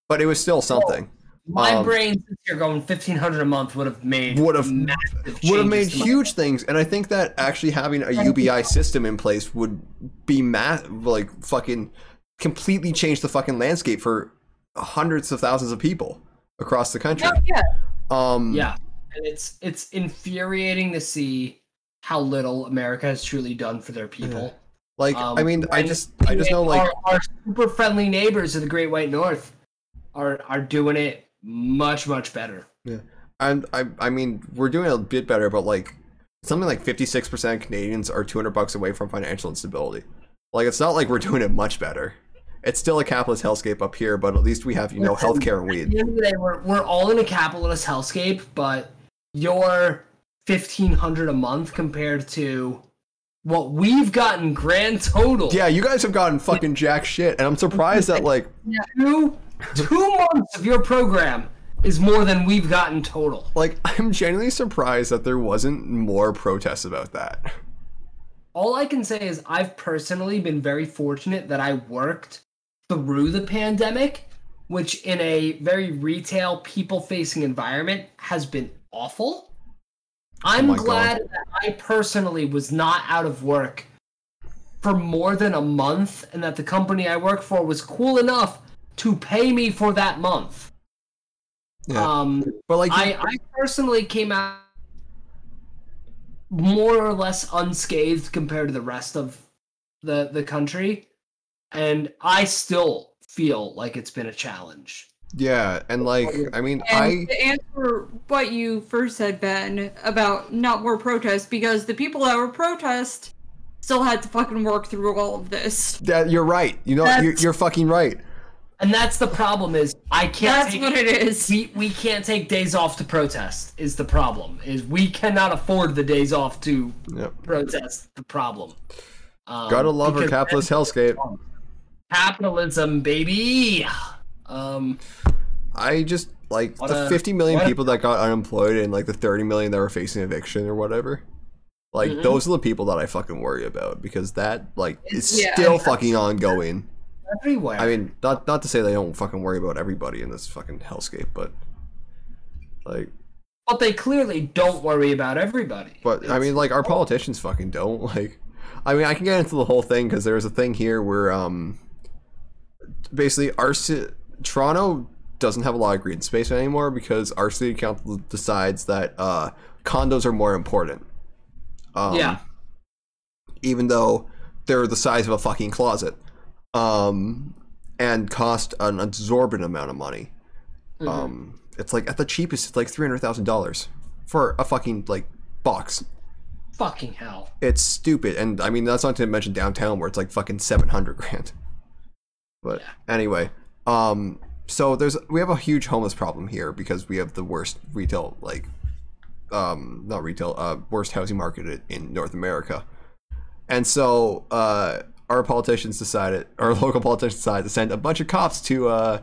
but it was still something. My um, brain, since you're going fifteen hundred a month, would have made Would have- massive Would have made to my- huge things, and I think that actually having a UBI system in place would be ma- like fucking completely change the fucking landscape for hundreds of thousands of people across the country. Yeah. Um, Yeah, and it's it's infuriating to see how little America has truly done for their people. like Um, I mean, I just I just know like our, our super friendly neighbors of the Great White North are are doing it much much better. Yeah, and I, I mean, we're doing a bit better, but like something like 56% of Canadians are 200 bucks away from financial instability. Like, it's not like we're doing it much better. It's still a capitalist hellscape up here, but at least we have, you know, Listen, healthcare and At weed. the end of the day, we're we're all in a capitalist hellscape, but your fifteen hundred a month compared to what we've gotten grand total. Yeah, you guys have gotten fucking jack shit, and I'm surprised that like two two months of your program is more than we've gotten total. like I'm genuinely surprised that there wasn't more protests about that. All I can say is I've personally been very fortunate that I worked through the pandemic, which in a very retail, people facing environment has been awful. I'm Oh my God. glad that I personally was not out of work for more than a month and that the company I work for was cool enough to pay me for that month. Yeah. Um, But like I, I personally came out more or less unscathed compared to the rest of the the country, and I still feel like it's been a challenge. Yeah, and like I mean, And I to answer what you first said, Ben, about not more protests, because the people that were protest still had to fucking work through all of this. that you're right. You know, you're, you're fucking right. And that's the problem is I can't That's take, what it is. we, we can't take days off to protest is the problem. Is we cannot afford the days off to Yep. protest the problem. Um, Gotta love our capitalist hellscape. capitalism, baby. Um I just like the a- 50 million what a- people that got unemployed and like the 30 million that were facing eviction or whatever. Like Mhm. those are the people that I fucking worry about because that like is Yeah, still fucking ongoing. everywhere. I mean, not not to say they don't fucking worry about everybody in this fucking hellscape, but like but they clearly don't worry about everybody. but I mean like our politicians fucking don't [laughs] like I mean, I can get into the whole thing cuz there's a thing here where um basically our ci- Toronto doesn't have a lot of green space anymore because our city council decides that uh, condos are more important. Um, yeah. Even though they're the size of a fucking closet, um, and cost an absorbent amount of money. Mhm. Um, it's like at the cheapest, it's like three hundred thousand dollars for a fucking like box. Fucking hell. It's stupid, and I mean that's not to mention downtown where it's like fucking seven hundred grand. But anyway, um, so there's we have a huge homeless problem here because we have the worst retail like, um, not retail, uh, worst housing market in North America, and so uh, our politicians decided, our [laughs] local politicians decided to send a bunch of cops to uh,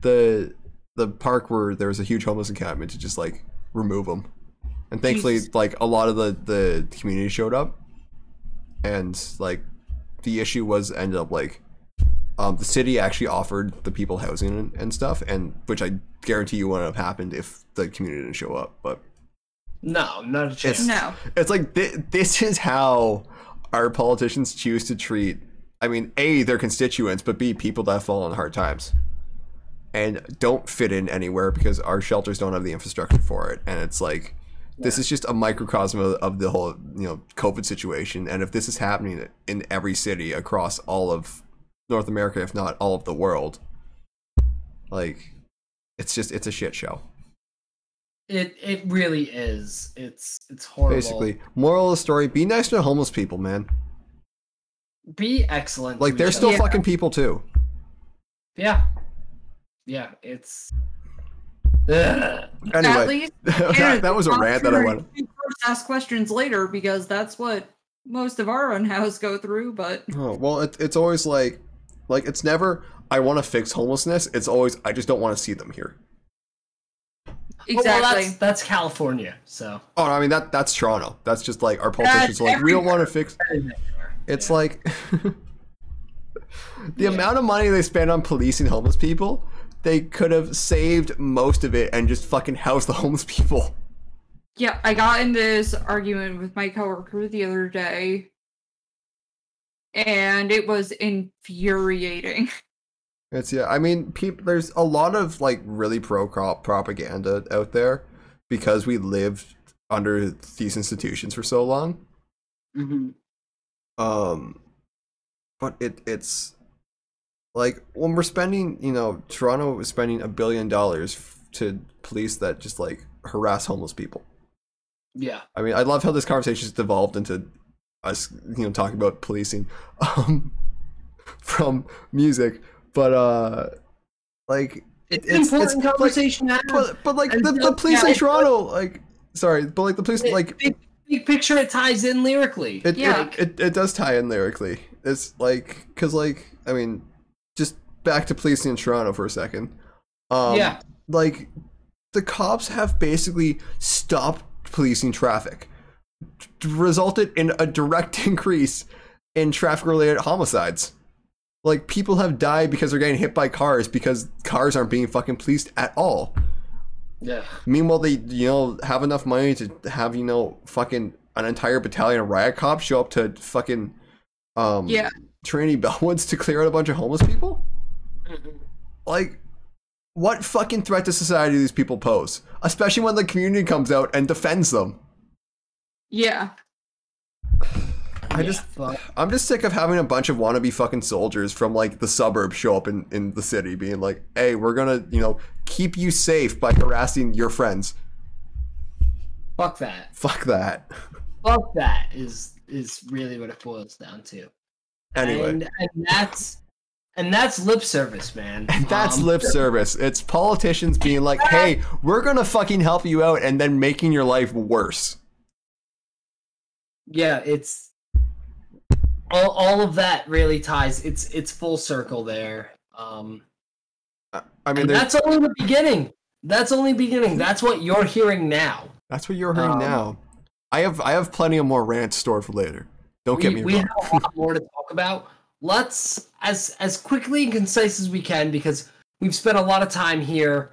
the the park where there was a huge homeless encampment to just like remove them. And thankfully, Jesus. like a lot of the the community showed up, and like the issue was ended up like um, the city actually offered the people housing and, and stuff, and which I guarantee you wouldn't have happened if the community didn't show up. But No, not a chance. It's No. It's like thi- this is how our politicians choose to treat. I mean, a their constituents, but b people that fall on hard times, and don't fit in anywhere because our shelters don't have the infrastructure for it. And it's like this is just a microcosm of, of the whole you know COVID situation. And if this is happening in every city across all of North America, if not all of the world, like it's just it's a shit show. It it really is. It's it's horrible. Basically, moral of the story: be nice to homeless people, man. be excellent. Like they're still other. fucking people too. yeah, yeah. It's Ugh. Anyway, [laughs] that, that was a I'm rant that I sure went. First, ask questions later because that's what most of our unhoused go through. But Oh, well, it, it's always like, like it's never. I want to fix homelessness. It's always I just don't want to see them here. Well, exactly, that's that's California. So Oh, I mean that that's Toronto. That's just like our politicians are like we don't want to fix. It's like [laughs] the amount of money they spend on policing homeless people. They could have saved most of it and just fucking housed the homeless people. yeah. I got in this argument with my coworker the other day, and it was infuriating. [laughs] It's yeah. I mean, people. There's a lot of like really pro crop propaganda out there because we lived under these institutions for so long. hmm Um, but it it's like when we're spending, you know, Toronto is spending a billion dollars f- to police that just like harass homeless people. yeah. I mean, I love how this conversation has devolved into us, you know, talking about policing um, [laughs] from music, but uh, like It's, it's- an it's important like- conversation to but but like the, the police yeah, in it's Toronto, like sorry, but like the police, It- like big, big picture, it ties in lyrically. It, Yeah. it, it, it does tie in lyrically. It's like, cause like, I mean, just back to policing in Toronto for a second. Um, yeah. Like, the cops have basically stopped policing traffic, d- resulted in a direct [laughs] increase in traffic-related homicides. Like, people have died because they're getting hit by cars because cars aren't being fucking policed at all. Yeah. Meanwhile, they you know have enough money to have you know fucking an entire battalion of riot cops show up to fucking um Yeah. Trinity [laughs] Bellwoods to clear out a bunch of homeless people. Like, what fucking threat to society do these people pose? Especially when the community comes out and defends them. Yeah, I just I'm just sick of having a bunch of wannabe fucking soldiers from like the suburbs show up in, in the city being like, hey, we're gonna, you know, keep you safe by harassing your friends. Fuck that. Fuck that. Fuck that is is really what it boils down to. Anyway. and, and that's and that's lip service, man. [laughs] And that's Um, lip service. It's politicians being like, [laughs] hey, we're gonna fucking help you out and then making your life worse. Yeah, it's all, all of that really ties. It's it's full circle there. Um, I mean, that's only the beginning. That's only beginning. That's what you're hearing now. that's what you're hearing um, now. I have I have plenty of more rants stored for later. Don't get we, me we wrong. have a lot more to talk about. Let's as as quickly and concise as we can because we've spent a lot of time here.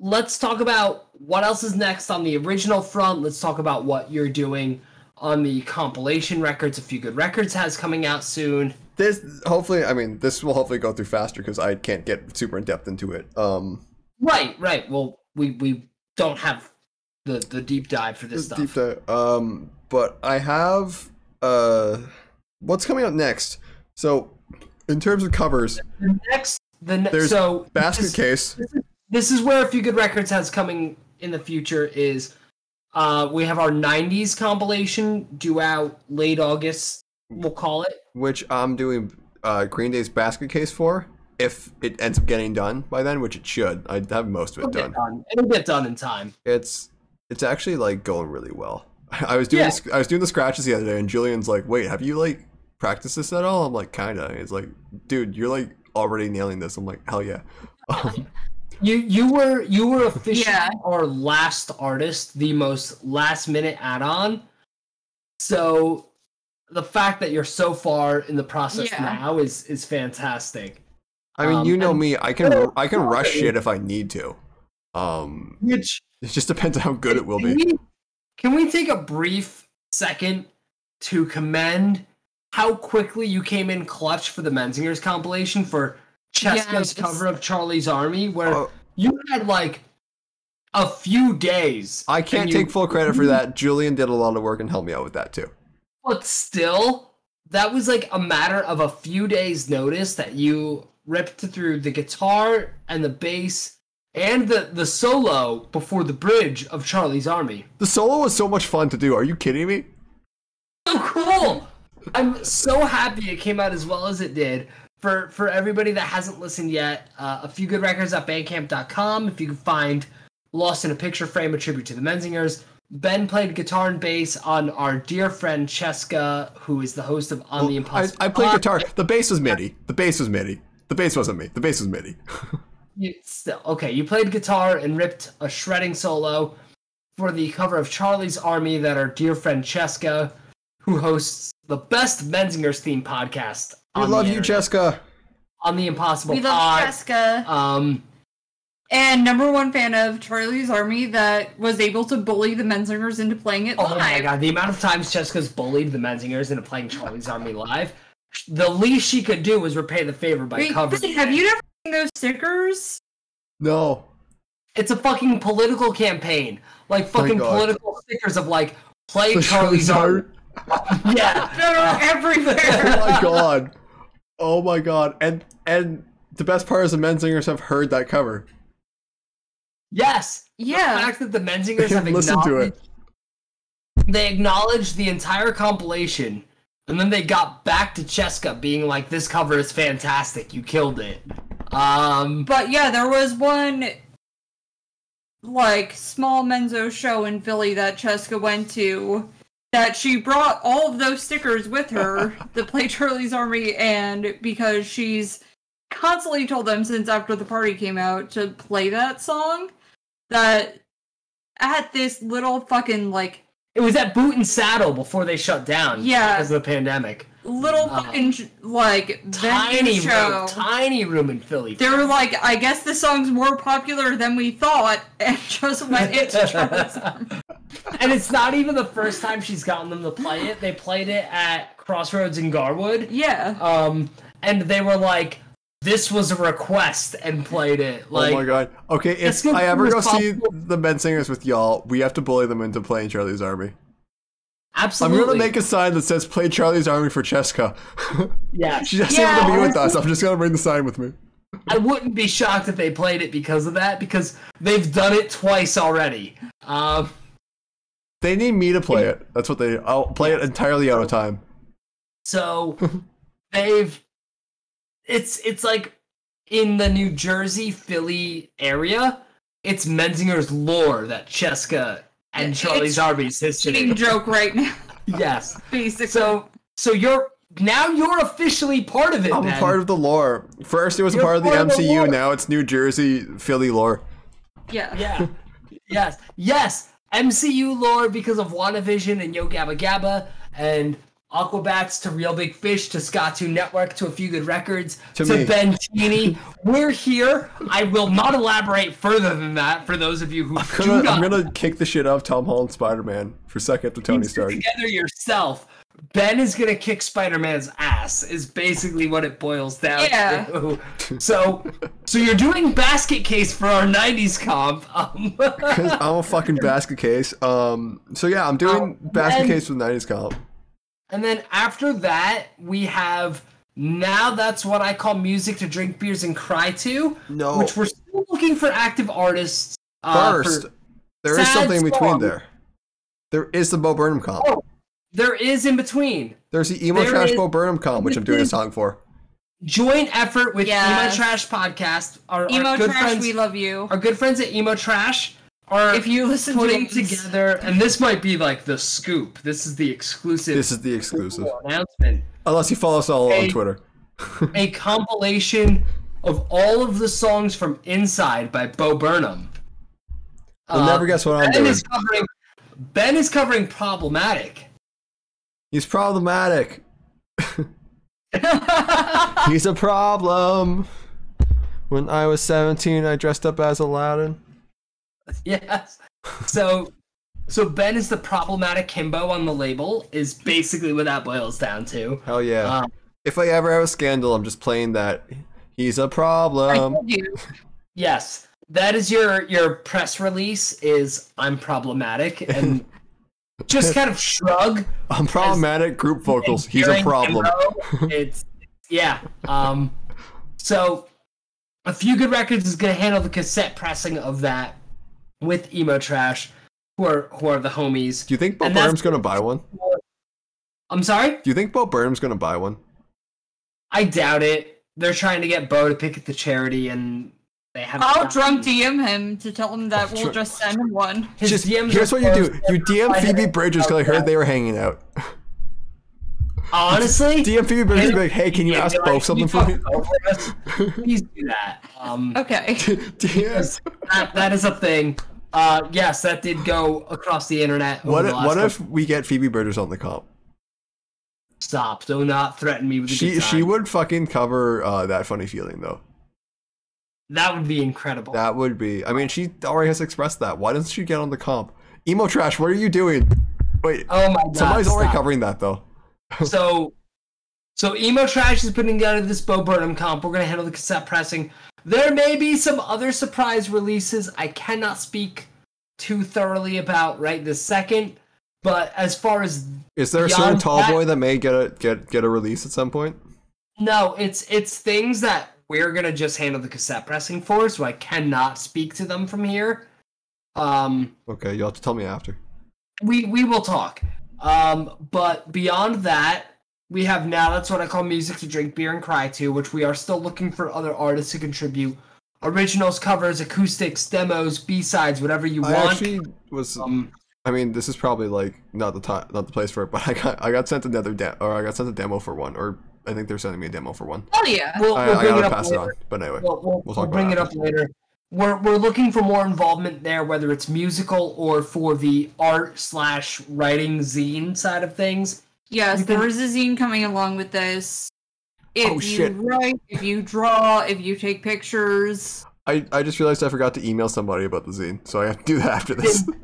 Let's talk about what else is next on the original front. Let's talk about what you're doing on the compilation records. A few good records has coming out soon. This hopefully, I mean, this will hopefully go through faster because I can't get super in depth into it. Um, Right, right. Well, we we don't have the the deep dive for this stuff. deep dive. Um, but I have uh, what's coming out next? So, in terms of covers, The next, the ne- There's so basket this- case. this is where a few good records has coming in the future is uh we have our 90s compilation due out late august we'll call it which I'm doing uh, Green Day's basket case for. If it ends up getting done by then, which it should, I have most of it done. done it'll get done in time It's it's actually like going really well. [laughs] I was doing Yeah. the, I was doing the scratches the other day, and Julian's like, "Wait, have you like practiced this at all?" I'm like, "Kinda." He's like, "Dude, you're like already nailing this." I'm like, "Hell yeah!" [laughs] Um, you you were you were officially Yeah. our last artist the most last minute add-on so the fact that you're so far in the process Yeah. now is is fantastic I mean, Um, you know and- me. I can I can rush shit if I need to. Um, which it just depends on how good it will be. We, can we take a brief second to commend how quickly you came in clutch for the Menzingers compilation for Cheska's Yes. cover of Charlie's Army, where Oh. you had like a few days. I can't you- take full credit for [laughs] that. Julian did a lot of work and helped me out with that too. But still, that was like a matter of a few days' notice that you ripped through the guitar and the bass and the, the solo before the bridge of Charlie's Army. The solo was so much fun to do. Are you kidding me? So cool! I'm so happy it came out as well as it did. For for everybody that hasn't listened yet, uh, a few good records at bandcamp.com. If you can find Lost in a Picture Frame, a tribute to the Menzingers. Ben played guitar and bass on our dear friend Cheska, who is the host of On the Impossible. I played guitar. The bass was MIDI. The bass was MIDI. The bass wasn't me. The bass was MIDI. You, still okay. You played guitar and ripped a shredding solo for the cover of Charlie's Army that our dear friend Cheska, who hosts the best Menzingers theme podcast. We on the love you, internet, Jessica. On the Impossible We love Pod. Jessica. Um, And number one fan of Charlie's Army that was able to bully the Menzingers into playing it oh live. my god, the amount of times Jessica's bullied the Menzingers into playing Charlie's Army live. The least she could do was repay the favor by Wait, covering. wait, have you never seen those stickers? No. It's a fucking political campaign, like fucking political stickers of like play The Charlie's Army. [laughs] Yeah. They're everywhere. Oh my god. Oh my god. And and the best part is the Menzingers have heard that cover. Yes. Yeah. The fact that the Menzingers They have listened to it. they acknowledged the entire compilation, and then they got back to Cheska being like, "This cover is fantastic. You killed it." Um, But yeah, there was one like small Menzo show in Philly that Cheska went to that she brought all of those stickers with her [laughs] to play Charlie's Army and because she's constantly told them since after the party came out to play that song that at this little fucking like it was at Boot and Saddle before they shut down. Yeah. because of the pandemic. Little Uh, fucking like Tiny show. room, tiny room in Philly. they were like, I guess the song's more popular than we thought, [laughs] and just went into [laughs] Charlie's and it's not even the first time she's gotten them to play it. They played it at Crossroads in Garwood. Yeah. Um, and they were like, "This was a request," and played it. Like, oh my god. Okay, if I ever go see the the Menzingers with y'all, we have to bully them into playing Charlie's Army. I'm gonna make a sign that says "Play Charlie's Army for Cheska." [laughs] Yeah, She's just Yeah, able to be with us. I'm just gonna bring the sign with me. I wouldn't be shocked if they played it because of that, because they've done it twice already. Um, They need me to play it. That's what they. I'll play it entirely out of time. so [laughs] they've it's it's like in the New Jersey Philly area. It's Menzinger's lore that Cheska and It's Charlie's Army's history. Cheating joke right now, [laughs] Yes. basically. So so you're now you're officially part of it. I'm Ben. part of the lore. First, it was a You're part of the part of the MCU. lore. now it's New Jersey, Philly lore. yeah. Yeah. yes. Yes. MCU lore because of WandaVision and Yo Gabba Gabba and Aquabats to Real Big Fish to Skatune Network to A Few Good Records To to, me. Ben Teeney. We're here. I will not elaborate further than that for those of you who I'm do gonna, not I'm gonna kick the shit out of Tom Holland Spider Man for second to Tony piece it Stark. together yourself. Ben is gonna kick Spider-Man's ass. Is basically what it boils down Yeah. to. So, so you're doing basket case for our '90s comp. [laughs] Um, 'Cause I'm a fucking [laughs] basket case. Um. So yeah, I'm doing Oh, basket then- case with '90s comp. And then after that, we have now that's what I call music to drink beers and cry to. No. Which we're still looking for active artists. Uh, First, there is sad something in between there. There is the Bo Burnham comp. Oh, there is in between. There's the emo there trash Bo Burnham comp, which I'm doing a song for. Joint effort with Yes. Emo Trash Podcast. Our, our Emo good trash, friends, we love you. our good friends at Emo Trash are If you listen to putting us- together, and this might be like the scoop. This is the exclusive This is the exclusive. announcement. Unless you follow us all on Twitter. [laughs] a compilation of all of the songs from Inside by Bo Burnham. You'll uh, never guess what I'm ben doing. is covering Ben is covering problematic. He's problematic. [laughs] He's a problem. When I was 17, I dressed up as Aladdin. [laughs] yes. So so Ben is the problematic himbo on the label. Is basically what that boils down to. Hell yeah. Um, if I ever have a scandal, I'm just playing that. He's a problem. yes, that is your your press release. Is I'm problematic and [laughs] just kind of shrug. I'm problematic. Group vocals. He's a problem. himbo, it's yeah. Um, so a few good records is gonna handle the cassette pressing of that with emo trash, who are who are the homies. Do you think Bo And Burnham's gonna buy one? I'm sorry. Do you think Bo Burnham's gonna buy one? I doubt it. They're trying to get Bo to pick at the charity, and they have. I'll drunk DM him to tell him that we'll Sure. just send him one. His Just DMs here's what you do. You DM Phoebe Bridgers because I heard they were hanging out. Honestly, [laughs] DM Phoebe Bridgers be like, hey, can you ask be Bo like, something for me? us?" [laughs] Please do that. Um, Okay. [laughs] DM. that, that is a thing. Uh, yes, that did go across the internet. What the if, what if we get Phoebe Bridgers on the comp? Stop! Do not threaten me with a She she would fucking cover uh, that funny feeling though. That would be incredible. That would be. I mean, she already has expressed that. Why doesn't she get on the comp? Emo trash. What are you doing? Wait, oh my god! somebody's already covering that though. So, [laughs] so emo trash is putting together this Bo Burnham comp. We're gonna handle the cassette pressing. There may be some other surprise releases I cannot speak too thoroughly about right this second. But as far as Is there a certain tall that- boy that may get a get get a release at some point? no, it's it's things that we're gonna just handle the cassette pressing for, so I cannot speak to them from here. Um, Okay, you'll have to tell me after. we we will talk. Um, but beyond that, we have now that's what I call music to drink beer and cry to, which we are still looking for other artists to contribute. Originals, covers, acoustics, demos, B sides, whatever you I want. actually was. um, I mean, this is probably like not the time, not the place for it. But I got I got sent another demo, or I got sent a demo for one, or I think they're sending me a demo for one. Oh yeah. we'll, I, we'll I bring it gotta up pass it on. But anyway, We'll, we'll, We'll talk we'll about bring it it up later. We're, we're looking for more involvement there, whether it's musical or for the art slash writing zine side of things. Yes, can- there is a zine coming along with this. If Oh, you shit. write, if you draw, if you take pictures. I, I just realized I forgot to email somebody about the zine, so I have to do that after this. [laughs]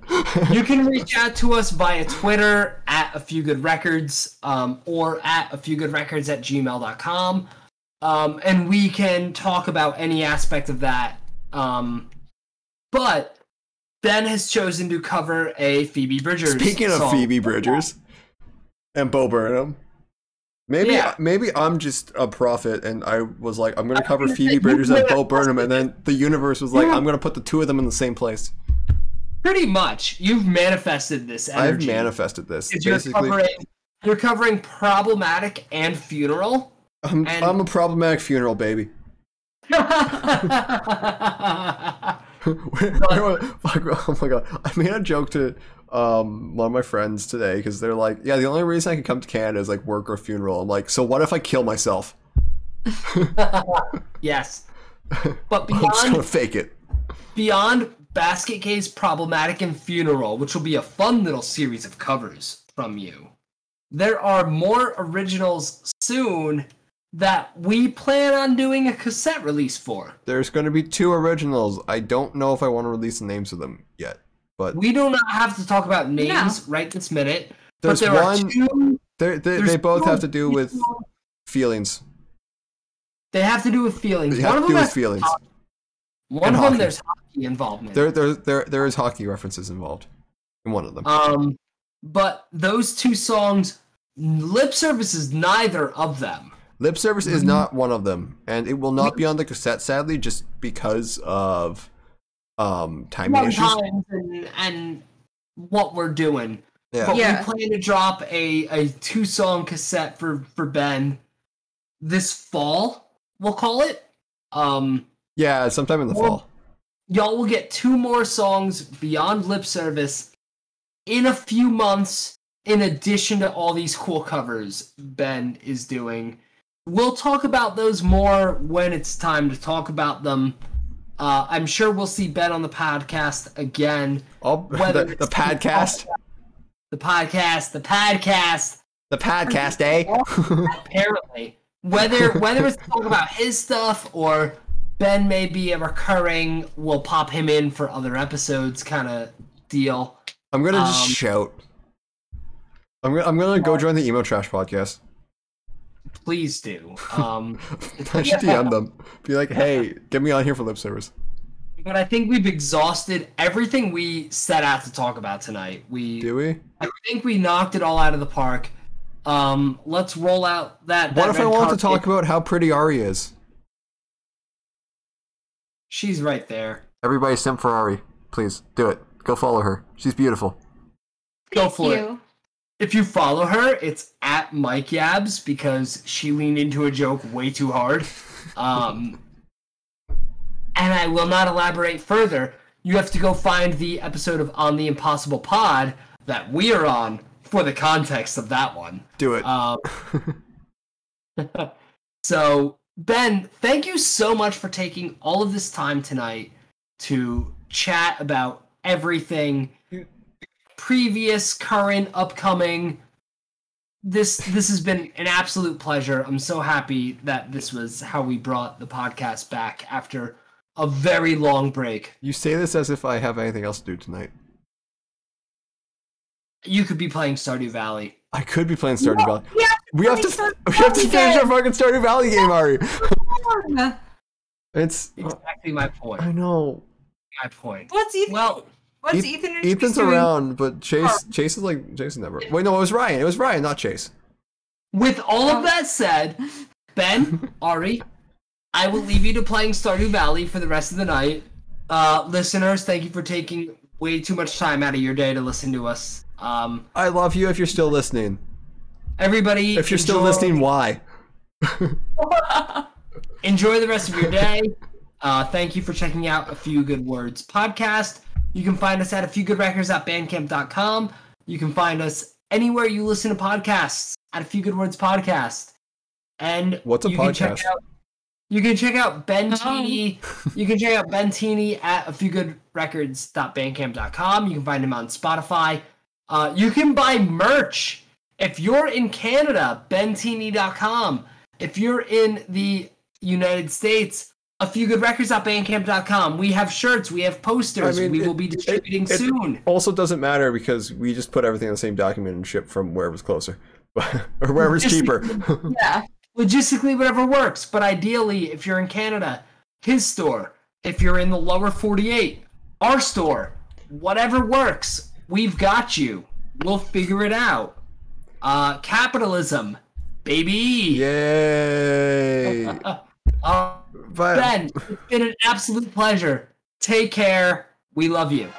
You can reach out to us via Twitter at a few good records um, or at a few good records at gmail.com. Um, and we can talk about any aspect of that. Um, but Ben has chosen to cover a Phoebe Bridgers. Speaking of song. Phoebe Bridgers and Bo Burnham, maybe Yeah. maybe I'm just a prophet, and I was like, I'm gonna cover gonna Phoebe Bridgers and Bo Burnham, and then the universe was like, Yeah. I'm gonna put the two of them in the same place. Pretty much, you've manifested this I've energy. manifested this. 'Cause You're covering, you're covering problematic and funeral. I'm, and- I'm a problematic funeral baby. [laughs] [laughs] Where- where- fuck, oh my god! I made a joke to um, one of my friends today because they're like, "Yeah, the only reason I can come to Canada is like work or funeral." I'm like, "So what if I kill myself? [laughs] yes, but [laughs] I'm just gonna beyond fake it." beyond basket case, problematic, and funeral, which will be a fun little series of covers from you. There are more originals soon that we plan on doing a cassette release for. There's going to be two originals. I don't know if I want to release the names of them yet, but We do not have to talk about names Yeah. right this minute. there's but there one. are two. they're- they there's they both two have to do with original- feelings. They have to do with feelings. They One have of to do them with has feelings. hockey. One And of them there's hockey involvement. There, there, there, there is hockey references involved in one of them. Um, but those two songs, lip service is neither of them. Lip service is Mhm. not one of them, and it will not be on the cassette, sadly, just because of um timing issues. Sometimes and and what we're doing. Yeah, But Yeah. we plan to drop a, a two song cassette for, for Ben this fall, we'll call it. Um yeah, sometime in the Well- fall. y'all will get two more songs beyond lip service in a few months in addition to all these cool covers ben is doing we'll talk about those more when it's time to talk about them uh, i'm sure we'll see ben on the podcast again whether the, the podcast, the podcast the podcast the podcast, eh? [laughs] apparently whether whether it's talk about his stuff or ben may be a recurring we'll pop him in for other episodes kind of deal I'm gonna just Um, shout. I'm gonna, I'm gonna go join the emo trash podcast. Please do. Um, [laughs] I should DM them. Be like, hey, get me on here for lip service. but I think we've exhausted everything we set out to talk about tonight. We Do we? I think we knocked it all out of the park. Um, let's roll out that. What if I want to talk about how pretty Ari is? She's right there. Everybody simp for Ari. Please, do it. Go follow her. She's beautiful. Go Thank you. it. If you follow her, it's at Mike Yabs because she leaned into a joke way too hard. Um, and I will not elaborate further. You have to go find the episode of On the Impossible Pod that we are on for the context of that one. Do it. Um, [laughs] [laughs] so, Ben, thank you so much for taking all of this time tonight to chat about everything previous, current, upcoming. This this has been an absolute pleasure. I'm so happy that this was how we brought the podcast back after a very long break. you say this as if I have anything else to do tonight. You could be playing Stardew Valley. I could be playing Stardew Valley. Yeah, We have to. Stardew We have to Valley finish our fucking Stardew Valley game, Ari. [laughs] It's. Exactly my point. I know. My point. What's Ethan? Well, what's Eth- Ethan? Ethan's doing? around, but Chase. Chase is like. Chase is never. Wait, no, it was Ryan. It was Ryan, not Chase. With all of that said, Ben, [laughs] Ari, I will leave you to playing Stardew Valley for the rest of the night. Uh, listeners, thank you for taking way too much time out of your day to listen to us. Um, I love you if you're still listening. everybody, If you're still enjoy- listening, why? [laughs] enjoy the rest of your day. Uh, thank you for checking out A Few Good Words podcast. You can find us at a few good records at bandcamp.com. You can find us anywhere you listen to podcasts at a few good words podcast. And What's a you can check podcast? out you can check out Ben Oh. You can check out Ben Teeney at a few good records.bandcamp.com. You can find him on Spotify. Uh, you can buy merch. If you're in Canada, benteeney.com. If you're in the United States, a few good records.bandcamp.com. We have shirts, we have posters, I mean, we it- will be it- distributing it- soon. Also, doesn't matter because we just put everything in the same document and ship from wherever wherever's closer, [laughs] or wherever wherever's cheaper. [laughs] Yeah. logistically whatever works but ideally if you're in canada his store if you're in the lower 48 our store whatever works we've got you we'll figure it out uh capitalism baby Yay! [laughs] uh, But ben it's been an absolute pleasure. Take care. We love you